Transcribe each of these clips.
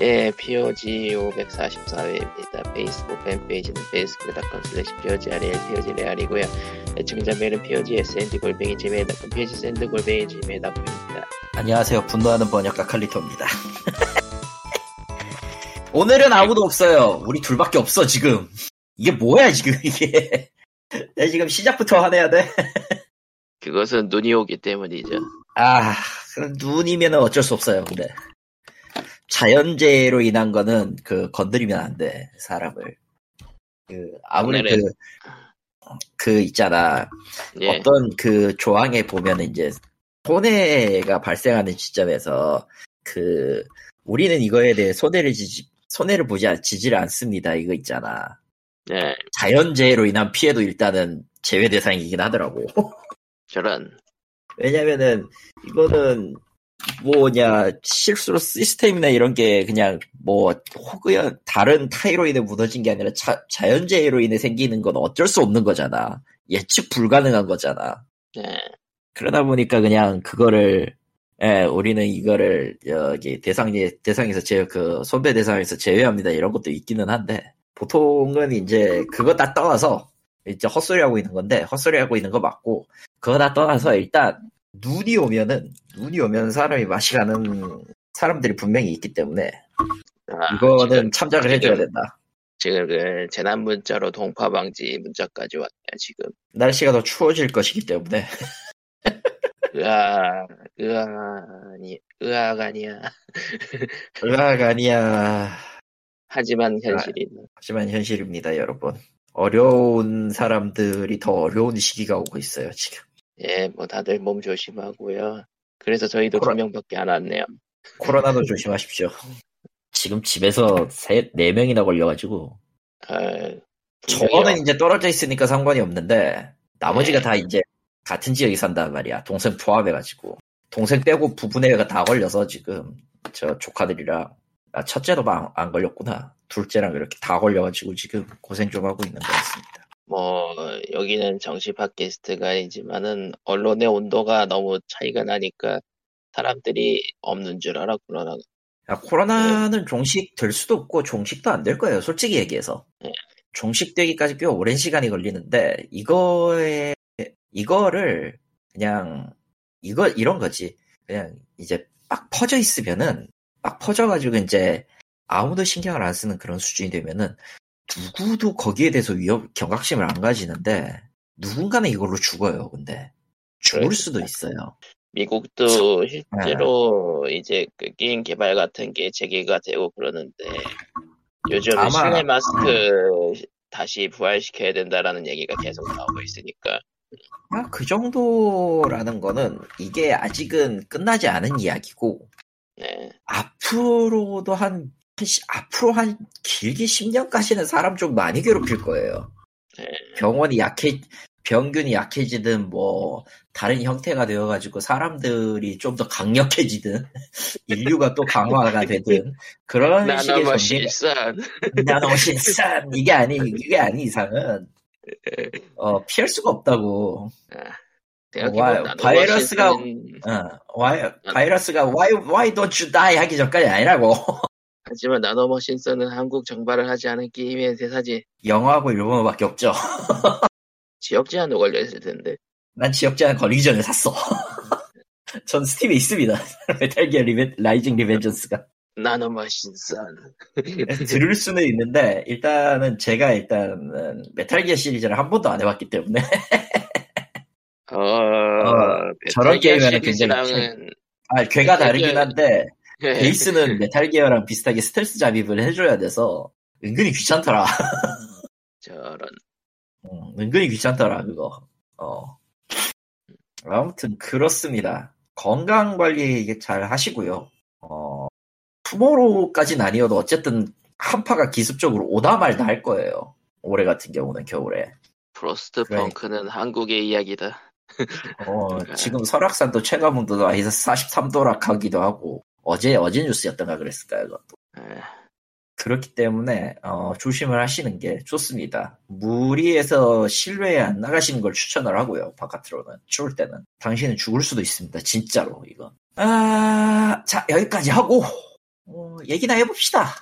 예, POG 544회입니다. 페이스북 팬페이지는 facebook.com slash POGREAL, POGREAL이고요. 애청자 메일은 POG SND 골뱅이 지메일.com, POG SND 골뱅이 지메일.com입니다. 안녕하세요. 분노하는 번역가 칼리토입니다. 오늘은 아무도 없어요. 우리 둘밖에 없어, 지금. 이게 뭐야, 지금, 이게. 내 지금 시작부터 화내야 돼. 그것은 눈이 오기 때문이죠. 아, 눈이면 어쩔 수 없어요, 근데. 자연재해로 인한 거는, 그, 건드리면 안 돼, 사람을. 그, 아무리 그, 오늘은- 그, 있잖아. 예, 어떤 그 조항에 보면 이제 손해가 발생하는 시점에서 그 우리는 이거에 대해 손해를 지지 손해를 보지 않- 지지를 않습니다. 이거 있잖아. 예, 자연재해로 인한 피해도 일단은 제외 대상이긴 하더라고. 저런, 왜냐면은 이거는 뭐냐 실수로 시스템이나 이런 게 그냥 뭐 혹은 다른 타이로 인해 무너진 게 아니라 자, 자연재해로 인해 생기는 건 어쩔 수 없는 거잖아. 예측 불가능한 거잖아. 예, 그러다 보니까 그냥 그거를 예, 우리는 이거를 여기 대상 대상에서 제그 손배 대상에서 제외합니다 이런 것도 있기는 한데 보통은 이제 그거 다 떠나서 이제 헛소리 하고 있는 건데 헛소리 하고 있는 거 맞고 그거 다 떠나서 일단 눈이 오면은 눈이 오면 사람이 맛이 가는 사람들이 분명히 있기 때문에 아, 이거는 지금, 참작을 해줘야 지금- 된다. 지금 그 재난 문자로 동파 방지 문자까지 왔네요, 지금. 날씨가 더 추워질 것이기 때문에 으아, 으아, 아니, 으아가 아니야. 의학 아니야. 하지만 현실이 하지만 현실입니다, 여러분. 어려운 사람들이 더 어려운 시기가 오고 있어요, 지금. 예, 뭐 다들 몸 조심하고요. 그래서 저희도 코로- 두 명밖에 안 왔네요. 코로나도 조심하십시오. 지금 집에서 세, 네 명이나 걸려가지고. 어, 저는 이제 떨어져 있으니까 상관이 없는데, 나머지가 네. 다 이제 같은 지역에 산단 말이야. 동생 포함해가지고. 동생 빼고 부부네가 다 걸려서 지금, 저 조카들이랑, 아, 첫째도 안, 안 걸렸구나. 둘째랑 이렇게 다 걸려가지고 지금 고생 좀 하고 있는 것 같습니다. 뭐 여기는 정치 팟캐스트가 아니지만은 언론의 온도가 너무 차이가 나니까 사람들이 없는 줄 알아 코로나. 야, 코로나는 종식 될 수도 없고 종식도 안 될 거예요. 솔직히 얘기해서. 네. 종식되기까지 꽤 오랜 시간이 걸리는데 이거에 이거를 그냥 이거 이런 거지. 그냥 이제 막 퍼져 있으면은 막 퍼져가지고 이제 아무도 신경을 안 쓰는 그런 수준이 되면은 누구도 거기에 대해서 위협 경각심을 안 가지는데 누군가는 이걸로 죽어요. 근데 죽을 그럴 수도 수 있어요. 미국도 네. 실제로 이제 그 게임 개발 같은 게 재개가 되고 그러는데 요즘 아마- 실내 마스크 다시 부활시켜야 된다라는 얘기가 계속 나오고 있으니까 아, 그 정도라는 거는 이게 아직은 끝나지 않은 이야기고 네. 앞으로도 한, 앞으로 한 길게 10년까지는 사람 좀 많이 괴롭힐 거예요. 네. 병원이 약해 병균이 약해지든 뭐 다른 형태가 되어가지고 사람들이 좀 더 강력해지든 인류가 또 강화가 되든 그런 식의 나노 실산. 나노신산. 이게 아니 이게 아니 이상은. 어 피할 수가 없다고. 생각해보면 와, 나노 바이러스가- 어, why, 바이러스가 why why don't you die 하기 전까지 아니라고 하지만 나노머신서는 한국 정발을 하지 않은 게임의 대사지. 영어하고 일본어밖에 없죠. 지역 제한도 걸려 있을 텐데. 난 지역 제한 걸리기 전에 샀어. 전 스팀에 있습니다. 메탈 기어 리벤, 라이징 리벤전스가. nanomachine son 들을 수는 있는데 일단은 제가 일단은 메탈 기어 시리즈를 한 번도 안 해봤기 때문에. 어, 저런 게임에는 굉장히 아 궤가 다르긴 한데 네. 베이스는 메탈 기어랑 비슷하게 스텔스 잠입을 해줘야 돼서 은근히 귀찮더라 저런 음, 은근히 귀찮더라 그거. 어. 아무튼 그렇습니다. 건강 관리 이게 잘 하시고요. 어, 투모로우까지는 아니어도 어쨌든 한파가 기습적으로 오다 말다 할 거예요. 올해 같은 경우는 겨울에. 프로스트. 펑크는 한국의 이야기다. 어, 지금 설악산도 체감온도도 아니서 43도락 하기도 하고 어제 어제 뉴스였던가 그랬을까요, 그것도. 에, 그렇기 때문에 어, 조심을 하시는 게 좋습니다. 무리해서 실외에 안 나가시는 걸 추천을 하고요. 바깥으로는 추울 때는 당신은 죽을 수도 있습니다. 진짜로 이거. 아, 자 여기까지 하고 어, 얘기나 해봅시다.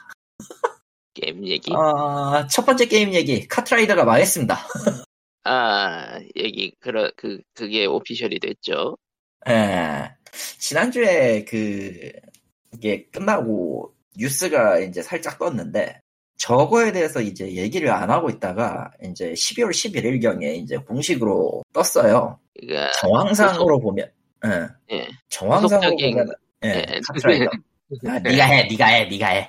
게임 얘기? 어, 첫 번째 게임 얘기. 카트라이더가 망했습니다. 아, 얘기, 그러, 그, 그게 오피셜이 됐죠. 예. 지난주에 그, 이게 끝나고 뉴스가 이제 살짝 떴는데, 저거에 대해서 이제 얘기를 안 하고 있다가, 이제 12월 11일 경에 이제 공식으로 떴어요. 그니까, 정황상으로 보면, 예. 예. 정황상으로 후속작인- 보면, 예, 예. 카트라이더. 아, 니가 해, 니가 해, 니가 해.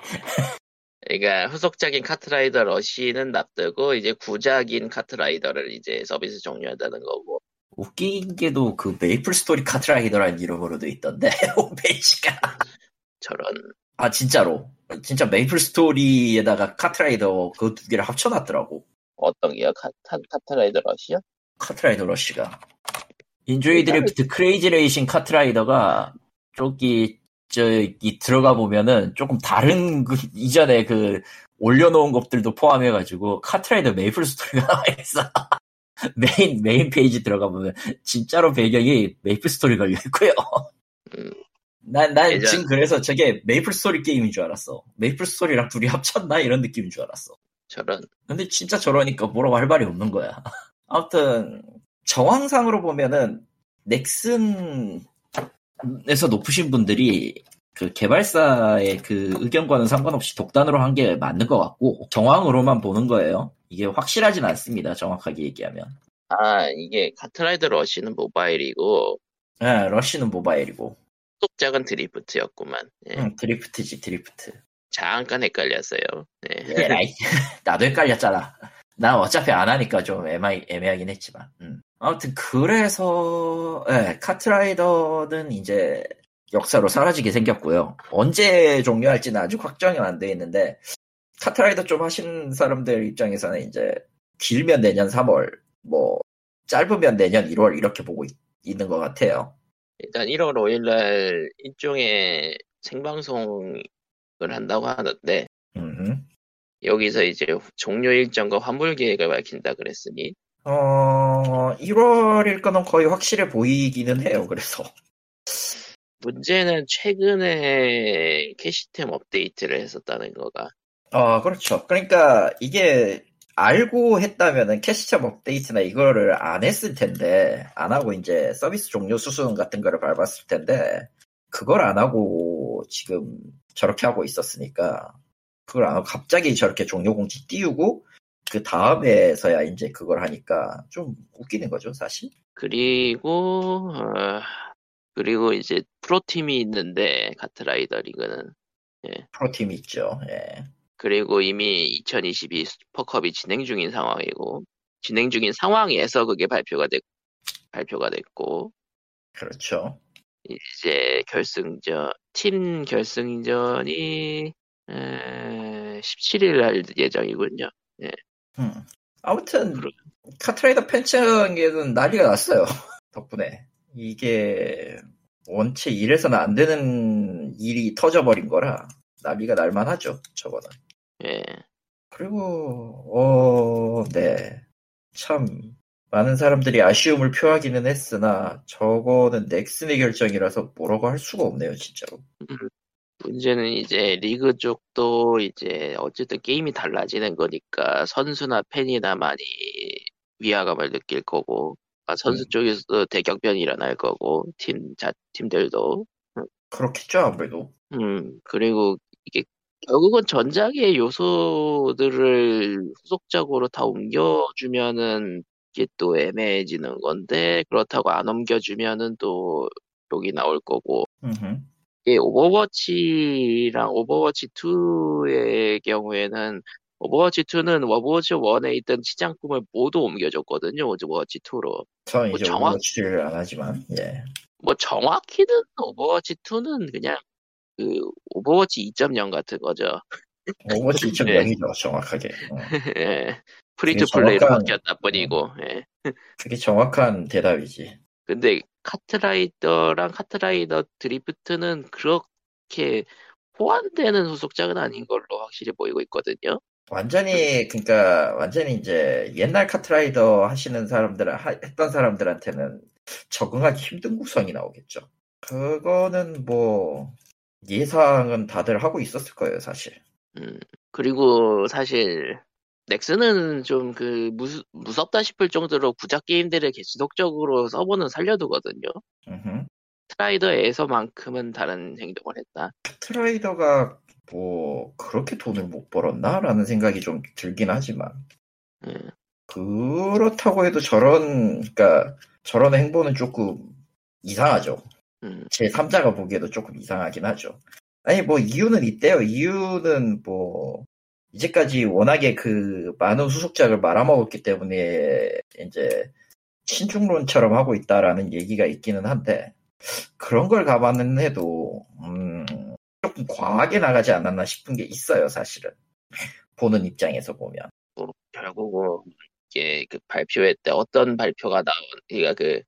그러니까 후속작인 카트라이더 러시는 납두고 이제 구작인 카트라이더를 이제 서비스 종료한다는 거고 웃긴 게도 그 메이플 스토리 카트라이더라는 이름으로도 있던데, 홈페이지가. 저런 아, 진짜로. 진짜 메이플 스토리에다가 카트라이더 그 두 개를 합쳐놨더라고. 어떤 게요? 카, 카, 카트라이더 러시요? 카트라이더 러쉬가. enjoy drift crazy racing 카트라이더가 저기 저기 들어가 보면은 조금 다른 그 이전에 그 올려놓은 것들도 포함해가지고 카트라이더 메이플 스토리가 나와 있어. 메인 메인 페이지 들어가 보면 진짜로 배경이 메이플 스토리 걸려 있고요. 음. 난, 난 예전- 지금 그래서 저게 메이플 스토리 게임인 줄 알았어. 메이플 스토리랑 둘이 합쳤나? 이런 느낌인 줄 알았어. 저런 근데 진짜 저러니까 뭐라고 할 말이 없는 거야. 아무튼 정황상으로 보면은 넥슨에서 높으신 분들이 그 개발사의 그 의견과는 상관없이 독단으로 한 게 맞는 것 같고 정황으로만 보는 거예요. 이게 확실하진 않습니다. 정확하게 얘기하면. 아 이게 카트라이더 러시는 모바일이고 예, 러쉬는 모바일이고 후 속작은 드리프트였구만 예. 응, 드리프트지 드리프트. 잠깐 헷갈렸어요 예. 에라이. 나도 헷갈렸잖아. 난 어차피 안 하니까 좀 애매, 애매하긴 했지만. 음. 아무튼, 그래서, 예, 카트라이더는 이제 역사로 사라지게 생겼고요. 언제 종료할지는 아직 확정이 안 돼 있는데, 카트라이더 좀 하신 사람들 입장에서는 이제, 길면 내년 3월, 뭐, 짧으면 내년 1월 이렇게 보고 있, 있는 것 같아요. 일단 1월 5일날 일종의 생방송을 한다고 하는데 음. 여기서 이제 종료 일정과 환불 계획을 밝힌다 그랬으니 어, 1월일 거는 거의 확실해 보이기는 해요, 그래서. 문제는 최근에 캐시템 업데이트를 했었다는 거가 어, 그렇죠. 그러니까 이게 알고 했다면은 캐시점 업데이트나 이거를 안 했을 텐데, 안 하고 이제 서비스 종료 수순 같은 거를 밟았을 텐데, 그걸 안 하고 지금 저렇게 하고 있었으니까, 그걸 안 하고 갑자기 저렇게 종료 공지 띄우고, 그 다음에서야 이제 그걸 하니까 좀 웃기는 거죠, 사실. 그리고 어, 그리고 이제 프로팀이 있는데 카트라이더 리그는 프로팀이 있죠, 예. 그리고 이미 2022 슈퍼컵이 진행 중인 상황이고 진행 중인 상황에서 그게 발표가 됐 발표가 됐고 그렇죠. 이제 결승전 팀 결승전이 17일 날 예정이군요. 음. 아무튼 그러- 카트라이더 팬층에는 난리가 났어요. 덕분에 이게 원체 이래서는 안 되는 일이 터져버린 거라 난리가 날만하죠. 저거는. 예. 그리고 어네참 많은 사람들이 아쉬움을 표하기는 했으나 저거는 넥슨의 결정이라서 뭐라고 할 수가 없네요, 진짜로. 문제는 이제 리그 쪽도 이제 어쨌든 게임이 달라지는 거니까 선수나 팬이나 많이 위화감을 느낄 거고 아, 선수 음. 쪽에서도 대격변이 일어날 거고 팀 자 팀들도 그렇겠죠, 아무래도. 음 그리고 이게 결국은 전작의 요소들을 후속작으로 다 옮겨주면은 이게 또 애매해지는 건데 그렇다고 안 옮겨주면은 또 욕이 나올 거고 음흠. 이게 오버워치랑 오버워치 2의 경우에는 오버워치 2는 오버워치 1에 있던 치장품을 모두 옮겨줬거든요. 오버워치 2로. 저는 뭐 이제 정확- 오버워치를 안 하지만, 예. 뭐 정확히는 오버워치 2는 그냥 그 오버워치 2.0 같은 거죠. 오버워치 네. 2.0이죠, 정확하게. 어. 예. free to play로 정확한- 바뀌었다 뿐이고. 예. 그게 정확한 대답이지. 근데 카트라이더랑 카트라이더 드리프트는 그렇게 호환되는 후속작은 아닌 걸로 확실히 보이고 있거든요. 완전히 그러니까 완전히 이제 옛날 카트라이더 하시는 사람들 하- 했던 사람들한테는 적응하기 힘든 구성이 나오겠죠. 그거는 뭐 예상은 다들 하고 있었을 거예요, 사실. 음, 그리고 사실 넥슨은 좀 그 무섭다 싶을 정도로 구작 게임들을 계속적으로 서버는 살려두거든요. 음흠. 트라이더에서만큼은 다른 행동을 했다. 트라이더가 뭐 그렇게 돈을 못 벌었나라는 생각이 좀 들긴 하지만 음. 그렇다고 해도 저런 그러니까 저런 행보는 조금 이상하죠. 음. 제 3자가 보기에도 조금 이상하긴 하죠. 아니 뭐 이유는 있대요. 이유는 뭐 이제까지 워낙에 그 많은 후속작을 말아먹었기 때문에 이제 신중론처럼 하고 있다라는 얘기가 있기는 한데 그런 걸 감안해도 음, 조금 과하게 나가지 않았나 싶은 게 있어요 사실은 보는 입장에서 보면 뭐, 결국은 이게 그 발표회 때 어떤 발표가 나온 그러니까 그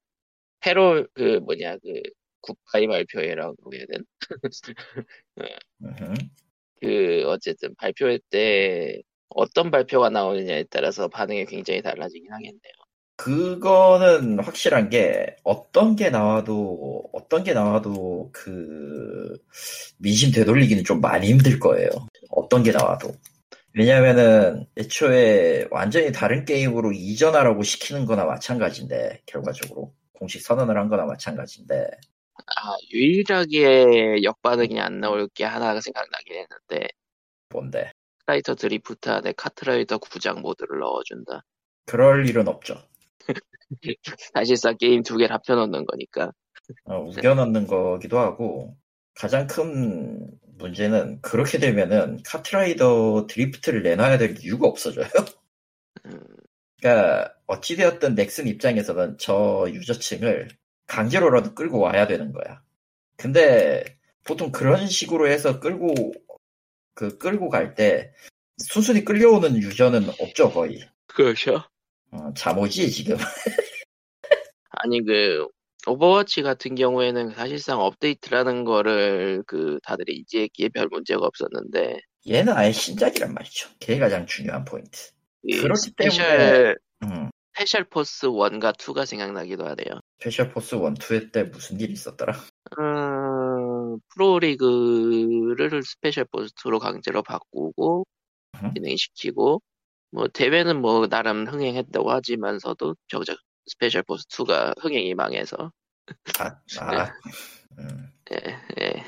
패롤 그 뭐냐 그 굿바이 발표회라고 해야 되나? 그 어쨌든 발표회 때 어떤 발표가 나오느냐에 따라서 반응이 굉장히 달라지긴 하겠네요. 그거는 확실한 게 어떤 게 나와도 어떤 게 나와도 그 민심 되돌리기는 좀 많이 힘들 거예요. 어떤 게 나와도. 왜냐면은 애초에 완전히 다른 게임으로 이전하라고 시키는 거나 마찬가지인데 결과적으로 공식 선언을 한 거나 마찬가지인데 아, 유일하게 역반응이 안 나올 게 하나가 생각나긴 했는데. 뭔데? 라이더 드리프트 안에 카트라이더 구작 모드를 넣어준다. 그럴 일은 없죠. 사실상 게임 두 개를 합쳐놓는 거니까. 어, 우겨 넣는 거기도 하고, 가장 큰 문제는 그렇게 되면은 카트라이더 드리프트를 내놔야 될 이유가 없어져요. 음... 그러니까 어찌되었든 넥슨 입장에서는 저 유저층을 강제로라도 끌고 와야 되는 거야. 근데 보통 그런 식으로 해서 끌고 그 끌고 갈 때 순순히 끌려오는 유저는 없죠 거의. 그렇죠. 어, 잠오지 지금. 아니 그 오버워치 같은 경우에는 사실상 업데이트라는 거를 그 다들 인지했기에 별 문제가 없었는데 얘는 아예 신작이란 말이죠. 걔가 가장 중요한 포인트. 그렇기 스페셜, 때문에 음. 스페셜 포스 1과 2가 생각나기도 하네요. 스페셜 포스 1, 2회 때 무슨 일이 있었더라? 음, 프로리그를 스페셜 포스 2로 강제로 바꾸고 음? 진행시키고 뭐 대회는 뭐 나름 흥행했다고 하지만서도 정작 스페셜 포스 2가 흥행이 망해서 아, 아. 음. 예, 예.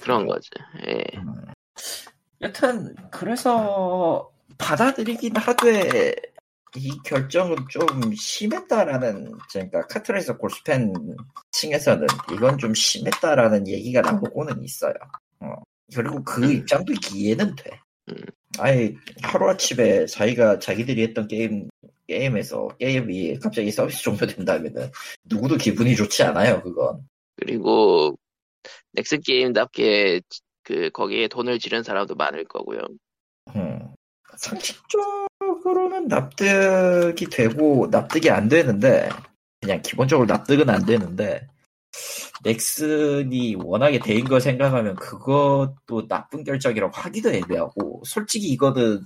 그런 거죠. 예. 음. 여튼 그래서 받아들이긴 하되 이 결정은 좀 심했다라는 그러니까 카트라이더 골수팬 층에서는 이건 좀 심했다라는 얘기가 나오고는 있어요. 어. 그리고 그 음. 입장도 이해는 돼. 음. 아예 하루아침에 자기가 자기들이 했던 게임 게임에서 게임이 갑자기 서비스 종료된다면은 누구도 기분이 좋지 않아요 그건. 그리고 넥슨 게임답게 그 거기에 돈을 지른 사람도 많을 거고요. 음. 상식적 으로는 납득이 되고 납득이 안 되는데 그냥 기본적으로 납득은 안 되는데 넥슨이 워낙에 대인 걸 생각하면 그것도 나쁜 결정이라고 하기도 애매하고 솔직히 이거는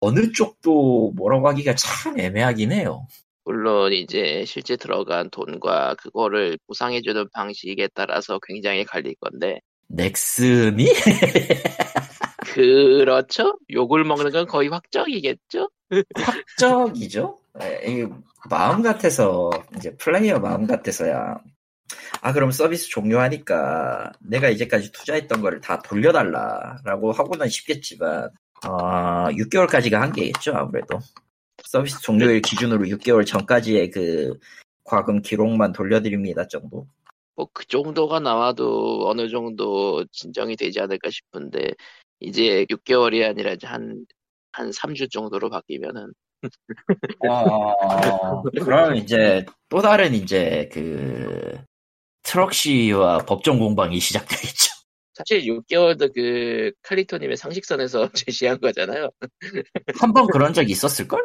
어느 쪽도 뭐라고 하기가 참 애매하긴 해요. 물론 이제 실제 들어간 돈과 그거를 보상해주는 방식에 따라서 굉장히 갈릴 건데 넥슨이? 그렇죠? 욕을 먹는 건 거의 확정이겠죠? 확정이죠? 네, 마음 같아서, 이제 플레이어 마음 같아서야, 아, 그럼 서비스 종료하니까 내가 이제까지 투자했던 거를 다 돌려달라라고 하고는 싶겠지만, 어, 6개월까지가 한계겠죠, 아무래도. 서비스 종료일 기준으로 6개월 전까지의 그 과금 기록만 돌려드립니다 정도. 뭐 그 정도가 나와도 어느 정도 진정이 되지 않을까 싶은데 이제 6개월이 아니라 한, 한 3주 정도로 바뀌면은. 어, 그럼 이제 또 다른 이제 그 트럭시와 법정 공방이 시작되겠죠. 사실 6개월도 그 칼리토님의 상식선에서 제시한 거잖아요. 한 번 그런 적 있었을걸?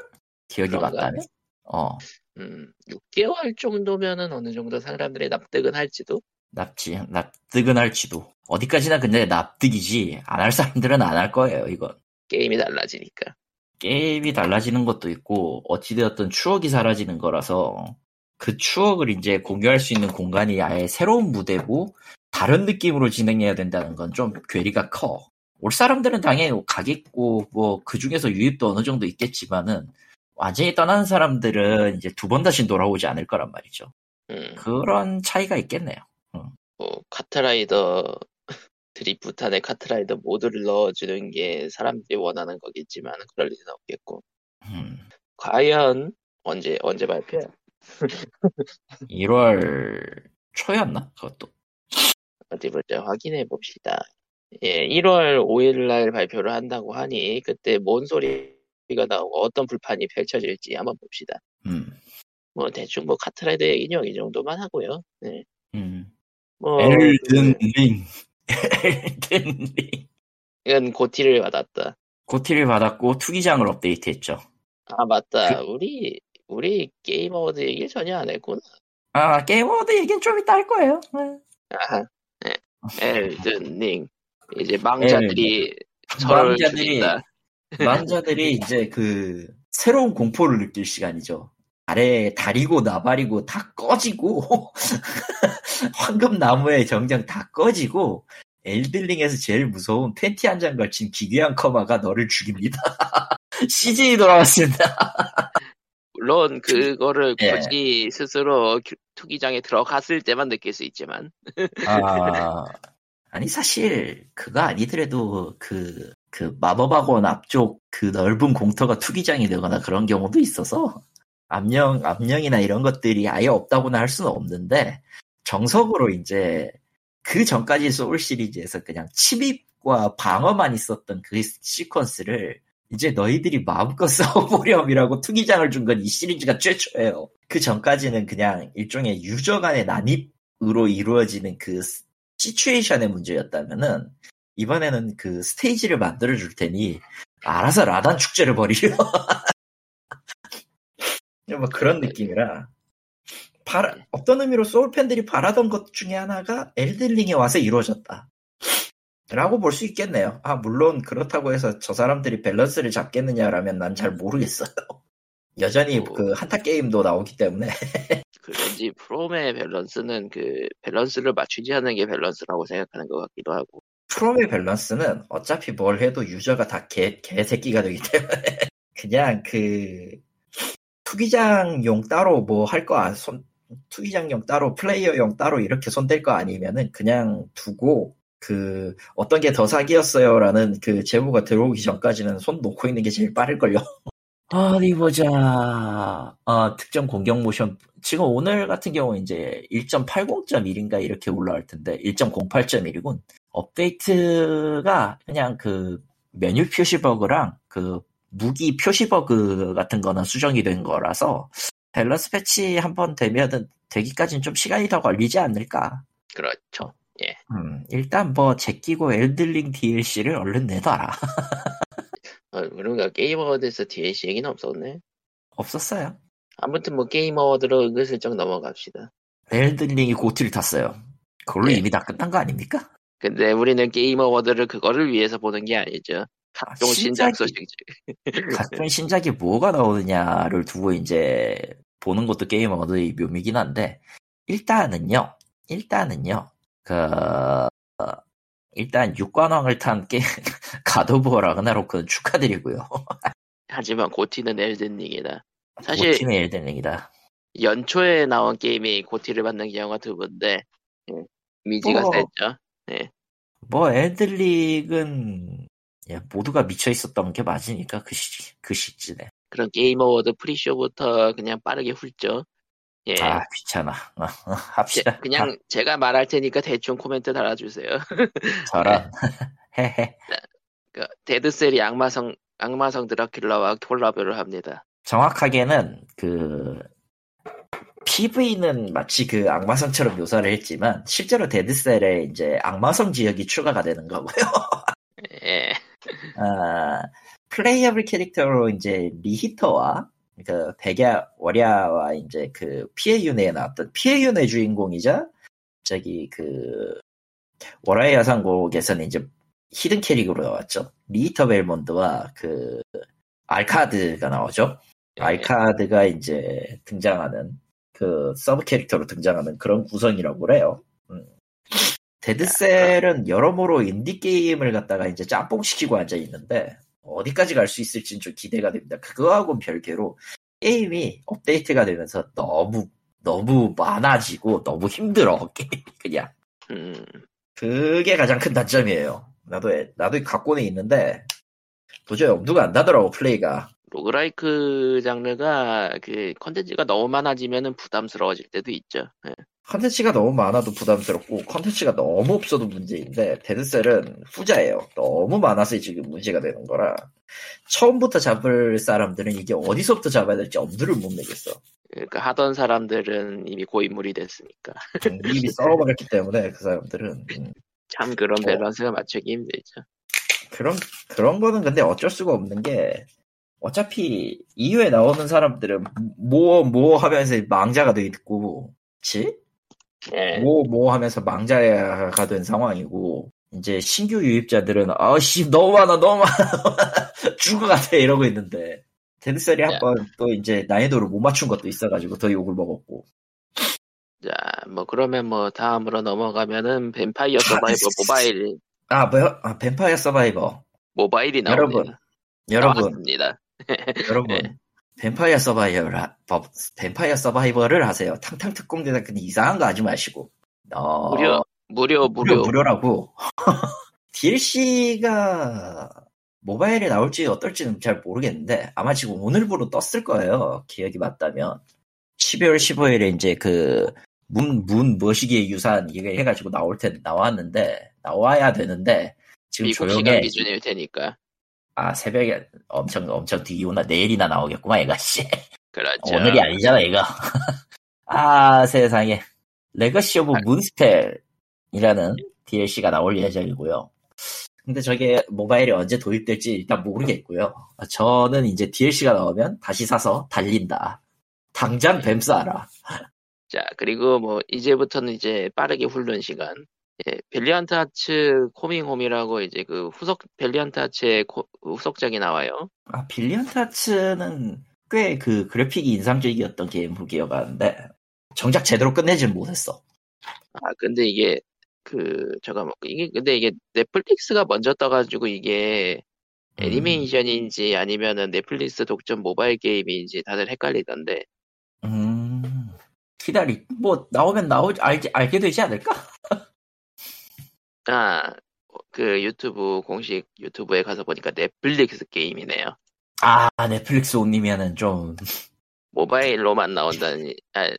기억이? 맞다면. 어. 음, 6개월 정도면은 어느 정도 사람들의 납득은 할지도. 납치, 납득은 할지도. 어디까지나 근데 납득이지. 안 할 사람들은 안 할 거예요, 이건. 게임이 달라지니까. 게임이 달라지는 것도 있고, 어찌되었든 추억이 사라지는 거라서, 그 추억을 이제 공유할 수 있는 공간이 아예 새로운 무대고, 다른 느낌으로 진행해야 된다는 건 좀 괴리가 커. 올 사람들은 당연히 가겠고 뭐 그 중에서 유입도 어느 정도 있겠지만은 완전히 떠나는 사람들은 이제 두 번 다시 돌아오지 않을 거란 말이죠. 음, 그런 차이가 있겠네요. 뭐 카트라이더 드리프탄에 카트라이더 모드를 넣어주는 게 사람들이 원하는 거겠지만 그럴 리는 없겠고 음, 과연 언제 언제 발표야? 1월 초였나? 그것도. 어디 보자 확인해 봅시다. 예, 1월 5일 날 발표를 한다고 하니 그때 뭔 소리가 나오고 어떤 불판이 펼쳐질지 한번 봅시다. 음, 뭐 대충 뭐 카트라이더 얘기는 이 정도만 하고요. 네. 음. 뭐 엘든 링. 엘든 링. 이건 GOTY를 받았다. GOTY를 받았고 투기장을 업데이트했죠. 아 맞다. 우리 우리 게임 award 얘기를 전혀 안 했구나. 아 게임 award 얘기는 좀 이따 할 거예요. 네. 아하. 네. 엘든링 이제 망자들이 서로를 망자들이-. 남자들이 이제 그 새로운 공포를 느낄 시간이죠. 아래 다리고 나발이고 다 꺼지고 황금 나무의 정장 다 꺼지고 엘들링에서 제일 무서운 팬티 한 장 걸친 기괴한 커마가 너를 죽입니다. CJ 돌아왔습니다. 물론 그거를 예. 굳이 스스로 큐- 투기장에 들어갔을 때만 느낄 수 있지만 아, 아니 사실 그거 아니더라도 그, 그 마법학원 앞쪽 그 넓은 공터가 투기장이 되거나 그런 경우도 있어서 암령, 암령이나 이런 것들이 아예 없다고는 할 수는 없는데 정석으로 이제 그 전까지 소울 시리즈에서 그냥 침입과 방어만 있었던 그 시퀀스를 이제 너희들이 마음껏 싸워보렴이라고 투기장을 준 건 이 시리즈가 최초예요. 그 전까지는 그냥 일종의 유저 간의 난입으로 이루어지는 그 시츄에이션의 문제였다면은 이번에는 그 스테이지를 만들어 줄 테니 알아서 라단 축제를 벌이려. 뭐 그런 느낌이라 바라- 어떤 의미로 소울 팬들이 바라던 것 중에 하나가 엘든링에 와서 이루어졌다. 라고 볼 수 있겠네요. 아, 물론 그렇다고 해서 저 사람들이 밸런스를 잡겠느냐라면 난 잘 모르겠어요. 여전히 어. 그 한타 게임도 나오기 때문에. 그런지 프롬의 밸런스는 그 밸런스를 맞추지 않는 게 밸런스라고 생각하는 것 같기도 하고 프롬의 밸런스는 어차피 뭘 해도 유저가 다 개, 개새끼가 되기 때문에 그냥 그 투기장용 따로 뭐 할거 안, 손, 투기장용 따로 플레이어용 따로 이렇게 손댈 거 아니면은 그냥 두고 그 어떤 게 더 사기였어요라는 그 제보가 들어오기 전까지는 손 놓고 있는 게 제일 빠를걸요. 어디 보자. 어, 특정 공격 모션 지금 오늘 같은 경우 이제 1.80.1인가 이렇게 올라올 텐데 1.08.1이군. 업데이트가 그냥 그 메뉴 표시 버그랑 그 무기 표시 버그 같은 거는 수정이 된 거라서 밸런스 패치 한 번 되면은 되기까지는 좀 시간이 더 걸리지 않을까. 그렇죠. 음, 일단 뭐 제끼고 엘든링 DLC를 얼른 내놔라. 어, 그런가 게임 어워드에서 DLC 얘기는 없었네. 없었어요. 아무튼 뭐 게임 어워드로 은근슬쩍 넘어갑시다. 엘든링이 GOTY를 탔어요. 그걸로 예. 이미 다 끝난 거 아닙니까? 근데 우리는 게임 어워드를 그거를 위해서 보는 게 아니죠. 각종 아, 신작 신작이- 소식. 각종 신작이 뭐가 나오느냐를 두고 이제 보는 것도 게임 어워드의 묘미긴 한데 일단은요. 일단은요. 그 어, 일단 육관왕을 탄 게임 갓 오브 워 라그나로크는 축하드리고요. 하지만 GOTY는 엘든링이다. 사실 GOTY는 엘든링이다. 연초에 나온 게임이 GOTY를 받는 경우가 드문데 예, 이미지가 어. 셌죠. 뭐 엘든링은 예, 모두가 미쳐 있었던 게 맞으니까 그 시, 그 시즌에 그런 게임 어워드 pre-show부터 그냥 빠르게 훑죠. 예. 아 귀찮아 어, 어, 제- 합시다 그냥 제가 말할 테니까 대충 코멘트 달아주세요. 저런 헤헤 그 데드셀이 악마성 악마성 드라큘라와 콜라보를 합니다. 정확하게는 그 PV는 마치 그 악마성처럼 묘사를 했지만 실제로 데드셀에 이제 악마성 지역이 추가가 되는 거고요. 예. 아, playable 캐릭터로 이제 리히터와 그 백야 월야와 이제 그 피의 윤회에 나왔던 피의 윤회 주인공이자 저기 그 월화의 야상곡에서는 이제 hidden 캐릭으로 나왔죠. 리히터 벨몬드와 그 알카드가 나오죠. 예. 알카드가 이제 등장하는 그 sub 캐릭터로 등장하는 그런 구성이라고 그래요. 음. 데드셀은 여러모로 인디 게임을 갖다가 이제 짬뽕시키고 앉아 있는데 어디까지 갈 수 있을지는 좀 기대가 됩니다. 그거하고는 별개로 게임이 업데이트가 되면서 너무 너무 많아지고 너무 힘들어 게임 그냥 음, 그게 가장 큰 단점이에요. 나도 나도 갖고는 있는데 도저히 엄두가 안 나더라고 플레이가. roguelike 장르가 그 컨텐츠가 너무 많아지면은 부담스러워질 때도 있죠. 예. 컨텐츠가 너무 많아도 부담스럽고 컨텐츠가 너무 없어도 문제인데 데드셀은 후자예요. 너무 많아서 지금 문제가 되는 거라 처음부터 잡을 사람들은 이게 어디서부터 잡아야 될지 엄두를 못 내겠어. 그러니까 하던 사람들은 이미 고인물이 됐으니까 이미 썰어버렸기 때문에 그 사람들은 음, 참 그런 어. 밸런스가 맞추기 힘들죠. 그런 그런 거는 근데 어쩔 수가 없는 게 어차피 이후에 나오는 사람들은 뭐뭐 하면서 망자가 돼 있고, 그치? 예. 뭐 뭐 하면서 망자가 된 상황이고 이제 신규 유입자들은 아씨 너무 많아 너무 많아 죽을 것 같아 이러고 있는데. 데드셀이 한 번 또 이제 난이도를 못 맞춘 것도 있어가지고 더 욕을 먹었고. 자, 뭐 그러면 뭐 다음으로 넘어가면은 뱀파이어 서바이버 모바일 아 뭐야 아 뱀파이어 서바이버. 모바일이 여러분 나옵니다. 여러분 나왔습니다. 여러분. 네. 뱀파이어 서바이벌 하- 법- 뱀파이어 서바이벌을 하세요. 탕탕 특공대다. 근데 이상한 거 하지 마시고. 어, 무료 무료 무료 무료. 무료라고. DLC가 모바일에 나올지 어떨지는 잘 모르겠는데 아마 지금 오늘부로 떴을 거예요. 기억이 맞다면. 12월 15일에 이제 그 문문 머시기의 유산 이게 해가지고 나올 텐 나왔는데 나와야 되는데 지금 미국 시간 조용해. 기준일 테니까 아 새벽에 엄청 엄청 뒤에나 내일이나 나오겠구만 얘가 씨. 그렇죠. 오늘이 아니잖아 이거. 아 세상에. Legacy of 아. Moonspell이라는 DLC가 나올 예정이고요. 근데 저게 모바일에 언제 도입될지 일단 모르겠고요. 저는 이제 DLC가 나오면 다시 사서 달린다. 당장 뱀서 사라. 자 그리고 뭐 이제부터는 이제 빠르게 훑는 시간. 예, 밸리언트 하츠 커밍 홈이라고 이제 그 후속 밸리언트 하츠의 코- 후속작이 나와요. 아 밸리언트 하츠는 꽤 그 그래픽이 인상적이었던 게임으로 기억하는데 정작 제대로 끝내지는 못했어 아 근데 이게 그 잠깐만 이게 근데 이게 넷플릭스가 먼저 떠가지고 이게 음. 애니메이션인지 아니면은 넷플릭스 독점 모바일 게임인지 다들 헷갈리던데 음, 기다리, 뭐, 나오면 나오, 알지, 알게 되지 않을까? 아그 유튜브 공식 유튜브에 가서 보니까 넷플릭스 게임이네요. 아, 넷플릭스 온이면은 좀, 모바일로만 나온다는 아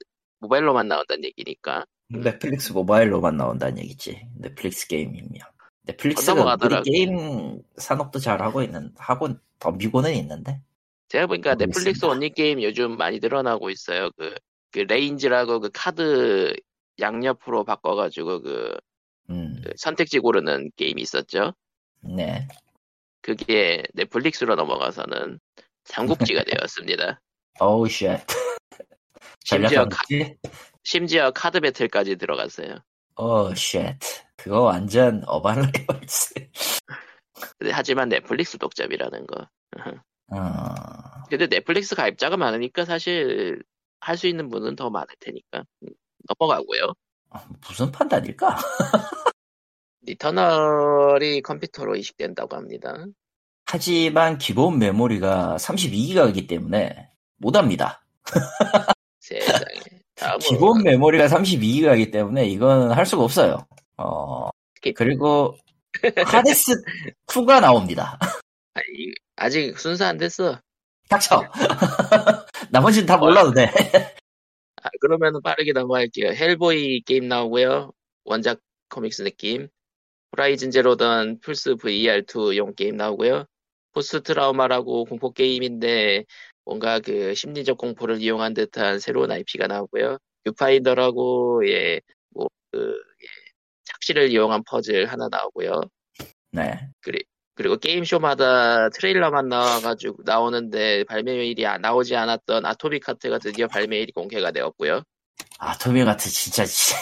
모바일로만 나온다는 얘기니까 넷플릭스 모바일로만 나온다는 얘기지. 넷플릭스 게임이면. 넷플릭스가. 우리 게임 산업도 잘 하고 있는, 하고 덤비고는 있는데. 제가 보니까. 넷플릭스 only 게임 요즘 많이 늘어나고 있어요. 그, 그 레인즈라고 그 카드 양옆으로 바꿔가지고 그, 음, 그 선택지 고르는 게임이 있었죠. 네. 그게 넷플릭스로 넘어가서는 삼국지가 되었습니다. 어우, shit. 심지어 카, 지 심지어 카드 배틀까지 들어갔어요. 어우, shit. 그거 완전 Urban Rivals. 근데 하지만 넷플릭스 독점이라는 거. 어, 근데 넷플릭스 가입자가 많으니까 사실 할 수 있는 분은 더 많을 테니까 음, 넘어가고요. 무슨 판단일까? Returnal이 컴퓨터로 이식된다고 합니다. 하지만 기본 메모리가 32기가이기 때문에 못합니다. 세상에. 다음은 기본 메모리가 32기가이기 때문에 이건 할 수가 없어요. 어. 그리고 Hades 2가 나옵니다. 아니, 아직 순서 안 됐어. 닥쳐. 나머지는 다 몰라도 돼. 아, 그러면 빠르게 넘어갈게요. 헬보이 게임 나오고요. 원작 comics 느낌. Horizon Zero Dawn 플스 VR2용 게임 나오고요. Post Trauma라고 공포 게임인데 뭔가 그 심리적 공포를 이용한 듯한 새로운 IP가 나오고요. Viewfinder라고 예, 뭐 그, 예, 착시를 이용한 퍼즐 하나 나오고요. 네. 그리고 게임쇼마다 트레일러만 나와가지고 나오는데 발매일이 안- 나오지 않았던 Atomic Heart가 드디어 발매일이 공개가 되었고요. 아토미 같은 진짜, 진짜.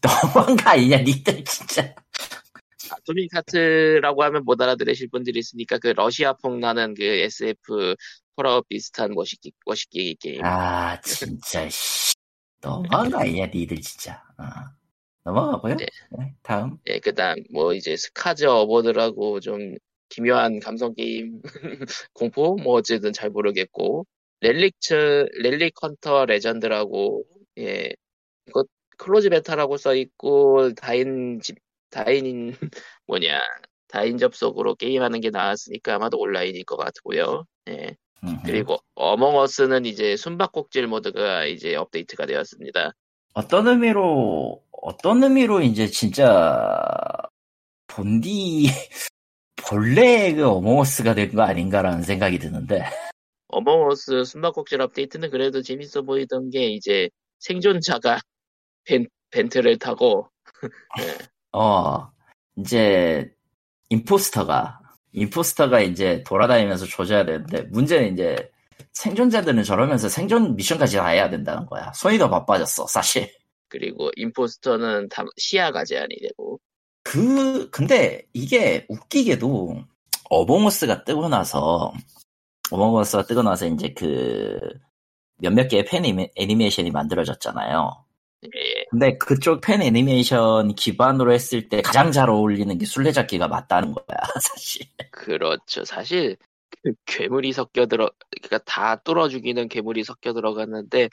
너무한 거 아니냐, 니들 진짜. 아토믹 카트라고 하면 못 알아들으실 분들이 있으니까 그 러시아풍 나는 그 SF 폴아웃 비슷한 멋있기, 멋있기 게임. 아, 진짜, 씨. 너무한 거 아니냐, 니들 진짜. 어. 넘어가고요. 네. 네, 다음. 예, 그다음 뭐 이제 스카즈 어워드라고 좀 기묘한 감성 게임 공포 뭐 어쨌든 잘 모르겠고 Relics Relic Hunters Legend라고 예 이거 closed beta라고 써 있고 다인 집 다인 뭐냐 다인 접속으로 게임하는 게 나왔으니까 아마도 온라인일 것 같고요. 예 음흠. 그리고 Among Us는 이제 숨바꼭질 모드가 이제 업데이트가 되었습니다. 어떤 의미로 어떤 의미로 이제 진짜 본디 본래 그 어몽어스가 된 거 아닌가라는 생각이 드는데 어몽어스 숨바꼭질 업데이트는 그래도 재밌어 보이던 게 이제 생존자가 벤, 벤트를 타고 어 이제 임포스터가 임포스터가 이제 돌아다니면서 조져야 되는데 문제는 이제 생존자들은 저러면서 생존 미션까지 다 해야 된다는 거야. 손이 더 바빠졌어 사실. 그리고 임포스터는 다 시야가 제한이 되고 그 근데 이게 웃기게도 어몽어스가 뜨고 나서 어몽어스가 뜨고 나서 이제 그 몇몇 개의 팬 애니- 애니메이션이 만들어졌잖아요. 예, 근데 그쪽 팬 애니메이션 기반으로 했을 때 가장 잘 어울리는 게 술래잡기가 맞다는 거야 사실. 그렇죠. 사실 그 괴물이 섞여 들어 그러니까 다 뚫어 죽이는 괴물이 섞여 들어갔는데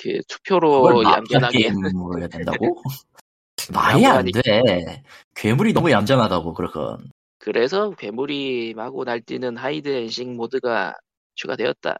그 투표로 얌전하게 게임으로 해야 된다고? 말이 안 돼. 괴물이 너무 얌전하다고 그러건. 그래서 괴물이 마구 날뛰는 hide and seek 모드가 추가되었다.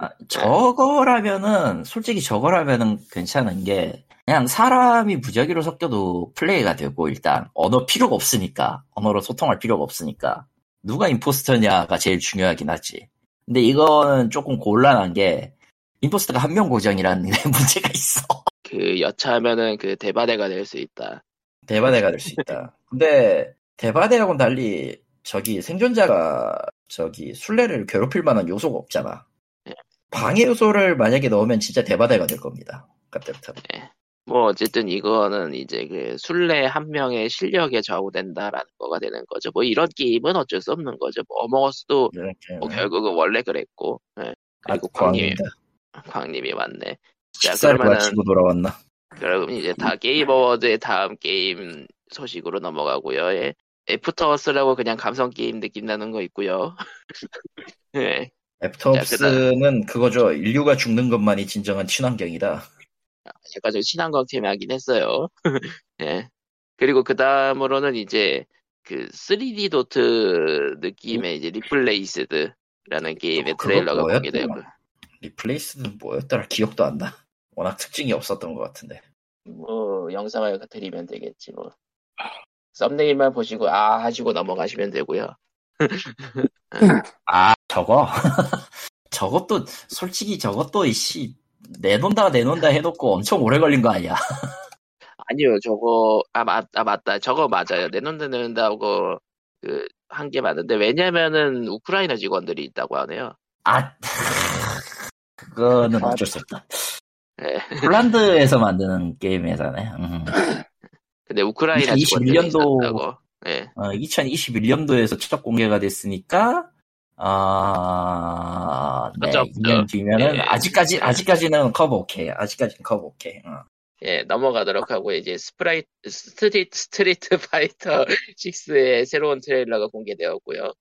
아, 저거라면은 솔직히 저거라면은 괜찮은 게 그냥 사람이 무작위로 섞여도 플레이가 되고 일단 언어 필요가 없으니까 언어로 소통할 필요가 없으니까 누가 impostor냐가 제일 중요하긴 하지. 근데 이거는 조금 곤란한 게 임포스터가 한 명 고정이라는 문제가 있어. 그 여차하면은 그 대바대가 될 수 있다. 대바대가 될 수 있다. 근데 대바대하고는 달리 저기 생존자가 저기 술래를 괴롭힐 만한 요소가 없잖아. 예. 방해 요소를 만약에 넣으면 진짜 대바대가 될 겁니다. 그때부터. 뭐 어쨌든 이거는 이제 그 술래 한 명의 실력에 좌우된다라는 거가 되는 거죠. 뭐 이런 게임은 어쩔 수 없는 거죠. 뭐 어머어스도 뭐 결국은 원래 그랬고. 예. 그리고 아, 광님이 광님이 왔네. 자 그러면은 마치고 돌아왔나? 그럼 이제 다 게임 어워드의 다음 게임 소식으로 넘어가고요. 예. After Us라고 그냥 감성 게임 느낌 나는 거 있고요. 예. After Us는 그거죠. 인류가 죽는 것만이 진정한 친환경이다. 약간 좀 친환경 테마긴 했어요. 예. 그리고 그 다음으로는 이제 그 3D 도트 느낌의 이제 Replaced라는 게임의 그거 트레일러가? 공개되고 Replaced는 뭐였더라? 기억도 안 나. 워낙 특징이 없었던 것 같은데. 뭐 영상을 드리면 되겠지 뭐. 썸네일만 보시고 아 하시고 넘어가시면 되고요. 아 저거 저것도 솔직히 저것도 이씨 내놓는다 내놓는다 해놓고 엄청 오래 걸린 거 아니야? 아니요 저거 아, 맞, 아 맞다 저거 맞아요 내놓는다 내놓는다고 그 한 게 맞는데 왜냐면은 우크라이나 직원들이 있다고 하네요. 아 그거는 어쩔 수 없다. 예. 폴란드에서 만드는 게임 회사네. 음. 근데 우크라이나 2021 직원들이 년도 있었다고. 예. 어, 2021년도에서 첫 공개가 됐으니까 아, 네, 그죠, 2년 뒤면은 예. 아직까지 아직까지는 커버 오케이. 아직까지는 커버 오케이. 어. 예, 넘어가도록 하고 이제 스프라이 Street Street Fighter 6의 새로운 트레일러가 공개되었고요.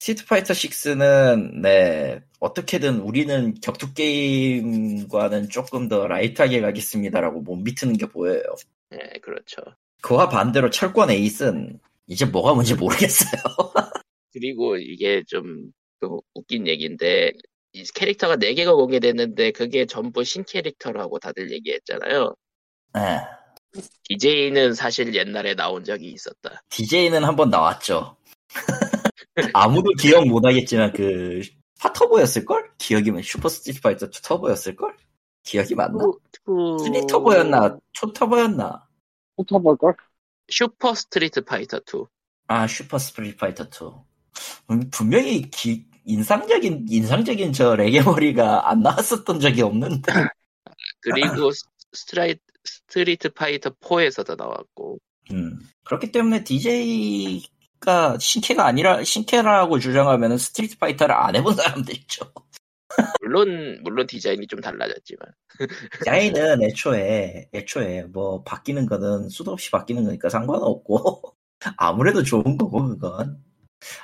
Street Fighter 6는 네 어떻게든 우리는 격투 게임과는 조금 더 라이트하게 가겠습니다라고 몸 비트는 게 보여요. 예, 그렇죠. 그와 반대로 철권 eight는 이제 뭐가 뭔지 모르겠어요. 그리고 이게 좀그 웃긴 얘기인데 이 캐릭터가 4개가 공개됐는데 그게 전부 신 캐릭터라고 다들 얘기했잖아요. 네. DJ는 사실 옛날에 나온 적이 있었다. DJ는 한번 나왔죠. 아무도 기억 못 하겠지만 그 파터보였을걸? 기억이면 슈퍼 스트리트 파이터 2 터보였을걸? 기억이 맞나? 투- 3 터보였나? 2 터보였나? 붙어볼걸? 슈퍼 스트리트 파이터 2. 아 슈퍼 스트리트 파이터 2 음, 분명히 기- 인상적인 인상적인 저 레게 머리가 안 나왔었던 적이 없는데 그리고 스- 스트라이트 Street Fighter 4에서도 나왔고 음, 그렇기 때문에 DJ 가 신캐가 아니라 신캐라고 주장하면 Street Fighter를 안 해본 사람들 있죠. 물론 물론 디자인이 좀 달라졌지만 디자인은 애초에 애초에 뭐 바뀌는 거는 수도 없이 바뀌는 거니까 상관없고 아무래도 좋은 거고 그건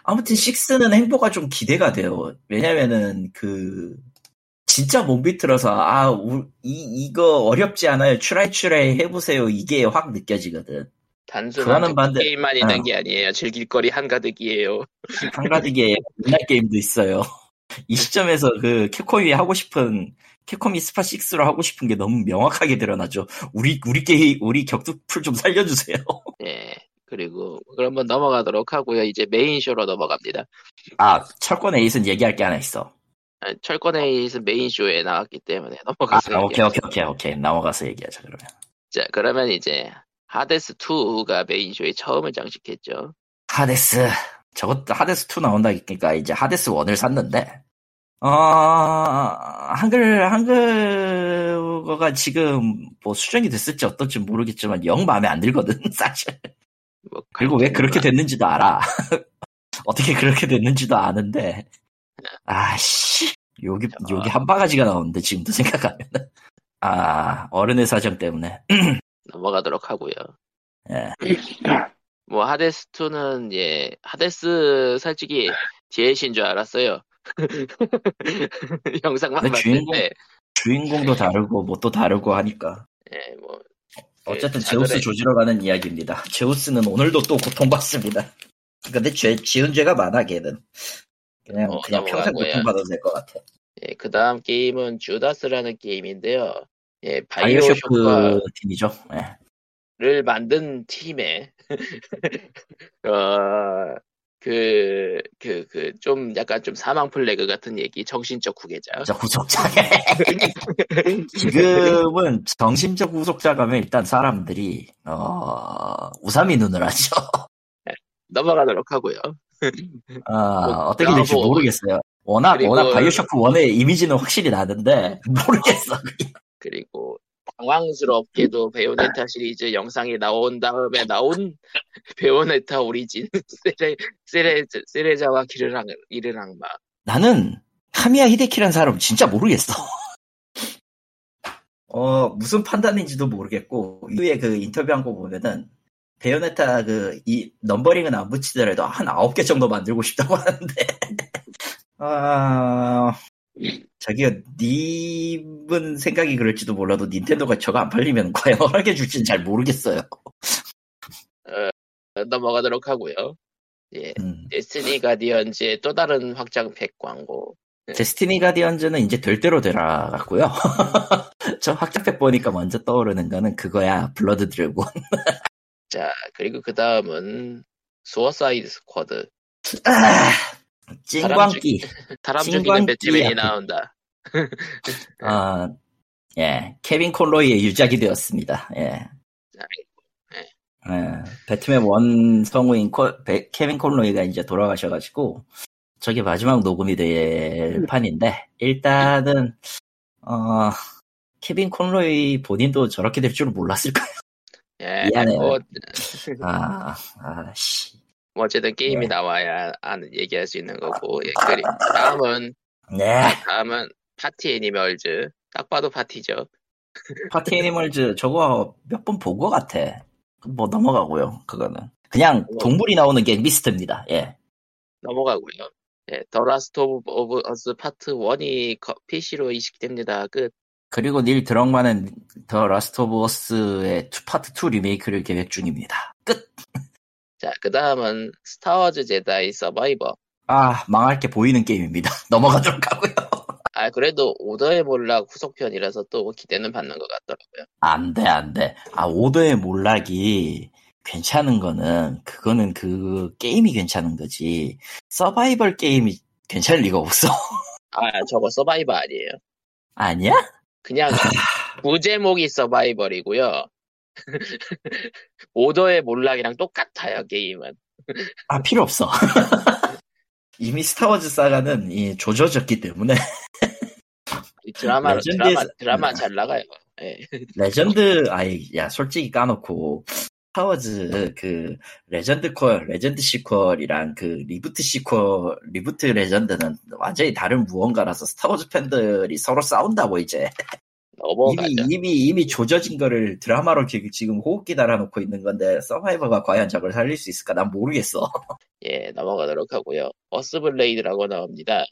아무튼 6는 행보가 좀 기대가 돼요. 왜냐면은 그 진짜 몸 비틀어서 아 이 이거 어렵지 않아요. 추라이 추라이 해보세요. 이게 확 느껴지거든. 단순한 반대- 게임만 있는 어. 게 아니에요. 즐길 거리 한가득이에요. 한가득의 옛날 게임도 있어요. 이 시점에서 그 캡콤이 하고 싶은 캡콤이 스파 6로 하고 싶은 게 너무 명확하게 드러나죠. 우리 우리 게임 우리 격투풀 좀 살려주세요. 예. 그리고 그러면 넘어가도록 하고요. 이제 메인 쇼로 넘어갑니다. 아 철권 eight은 얘기할 게 하나 있어. 아, 철권에이스 메인 쇼에 나왔기 때문에 아, 넘어가서 오케이 얘기하죠. 오케이 오케이 오케이 넘어가서 얘기하자 그러면. 자, 그러면 이제 하데스 2가 메인 쇼에 처음을 장식했죠. 하데스. 저것도 하데스 2 나온다니까 이제 하데스 1을 샀는데. 어 한글 한글어가 지금 뭐 수정이 됐을지 어떨지 모르겠지만 영 마음에 안 들거든 사실. 뭐 그리고 왜 그렇게 됐는지도 알아. 어떻게 그렇게 됐는지도 아는데. 아씨. 여기 여기 한 바가지가 나오는데 지금도 생각하면 아 어른의 사정 때문에 넘어가도록 하고요. 예. 뭐 하데스 2는 예 하데스 솔직히 DLC인 줄 알았어요. 영상만 봤을 주인공- 때, 주인공도 다르고 뭣도 다르고 하니까 예, 뭐 어쨌든 그 제우스 조지러 가는 이야기입니다. 제우스는 오늘도 또 고통받습니다. 근데 죄, 지은 죄가 많아 걔는. 그냥 어, 그냥 평생. 고통받아도 될 것 같아. 예, 그 다음 게임은 주다스라는 게임인데요. 예, 바이오쇼크 팀이죠. 예. 만든 팀에, 어, 그, 그, 그, 좀, 약간 좀 사망 flag 같은 얘기, 정신적 후계자. 저 후속자. 지금은 정신적 후속작 하면 일단 사람들이 어 의심의 눈을 하죠. 넘어가도록 하고요. 아, 뭐, 어떻게 될지. 모르겠어요. 워낙 그리고- 워낙 바이오쇼크 1의 이미지는 확실히 나는데 모르겠어. 그 리고, 당황스럽게도 베요네타 시리즈 영상이 나온 다음에 나온 베요네타 오리진, 세레, 세레, 세레자와 기르랑, 이르랑마. 나는 카미야 히데키라는 사람 진짜 모르겠어. 어 무슨 판단인지도 모르겠고 이후에 그 인터뷰한 거 보면은 베요네타 그 이 넘버링은 안 붙이더라도 한 아홉 개 정도 만들고 싶다고 하는데 아 저기요 님은 생각이 그럴지도 몰라도 닌텐도가 저거 안 팔리면 과연 허락해 줄지는 잘 모르겠어요. 어, 넘어가도록 하고요. 예, 음. 데스티니 가디언즈의 또 다른 확장팩 광고. 데스티니 가디언즈는 이제 될 대로 되라 같고요. 저 확장팩 보니까 먼저 떠오르는 거는 그거야 블러드 드래곤. 자, 그리고 그 다음은 수어사이드 스쿼드. 아, 찐광기. 사람 죽이는 배트맨이. 나온다. 아, 예, 케빈 콘로이의 유작이 되었습니다. 예. 예, 배트맨 원 성우인 코- 베- 케빈 콘로이가 이제 돌아가셔가지고 저게 마지막 녹음이 될 판인데 일단은 어 케빈 콘로이 본인도 저렇게 될 줄은 몰랐을 거예요. 예, 미안해요. 뭐, 아, 아씨. 뭐 어쨌든 게임이 네. 나와야 얘기할 수 있는 거고. 예, 그리고 다음은 네. 다음은 파티 애니멀즈. 딱 봐도 파티죠. 파티 애니멀즈 저거 몇 번 본 것 같아. 뭐 넘어가고요. 그거는 그냥 동물이 나오는 갱 비스트입니다. 예. 넘어가고요. 예, 더 라스트 오브 어스 파트 1이 PC로 이식됩니다. 끝. 그리고 닐 드럭만은 더 라스트 오브 어스의 투- 파트 2 리메이크를 계획 중입니다. 끝. 자, 그 다음은 스타워즈 제다이 서바이버. 아 망할 게 보이는 게임입니다. 넘어가도록 하고요. 아, 그래도 오더의 몰락 후속편이라서 또 기대는 받는 것 같더라고요. 안 돼 안 돼. 아 오더의 몰락이 괜찮은 거는 그거는 그 게임이 괜찮은 거지. 서바이벌 게임이 괜찮을 리가 없어. 아, 저거 서바이버 아니에요. 아니야? 그냥 부제목이 서바이벌이고요. 오더의 몰락이랑 똑같아요, 게임은. 아 필요 없어. 이미 스타워즈 사가는 이 조져졌기 때문에 이 드라마, 드라마, 드라마 잘 나가요. 예. 레전드 아이 야 솔직히 까놓고 스타워즈 그 레전드 퀄, legend sequel이랑 그 reboot sequel, reboot legend는 완전히 다른 무언가라서 스타워즈 팬들이 서로 싸운다고 이제 넘어가죠. 이미 이미 이미 조져진 거를 드라마로 지- 지금 호흡기 달아놓고 있는 건데 서바이버가 과연 저걸 살릴 수 있을까? 난 모르겠어. 예, 넘어가도록 하고요. 어스블레이드라고 나옵니다.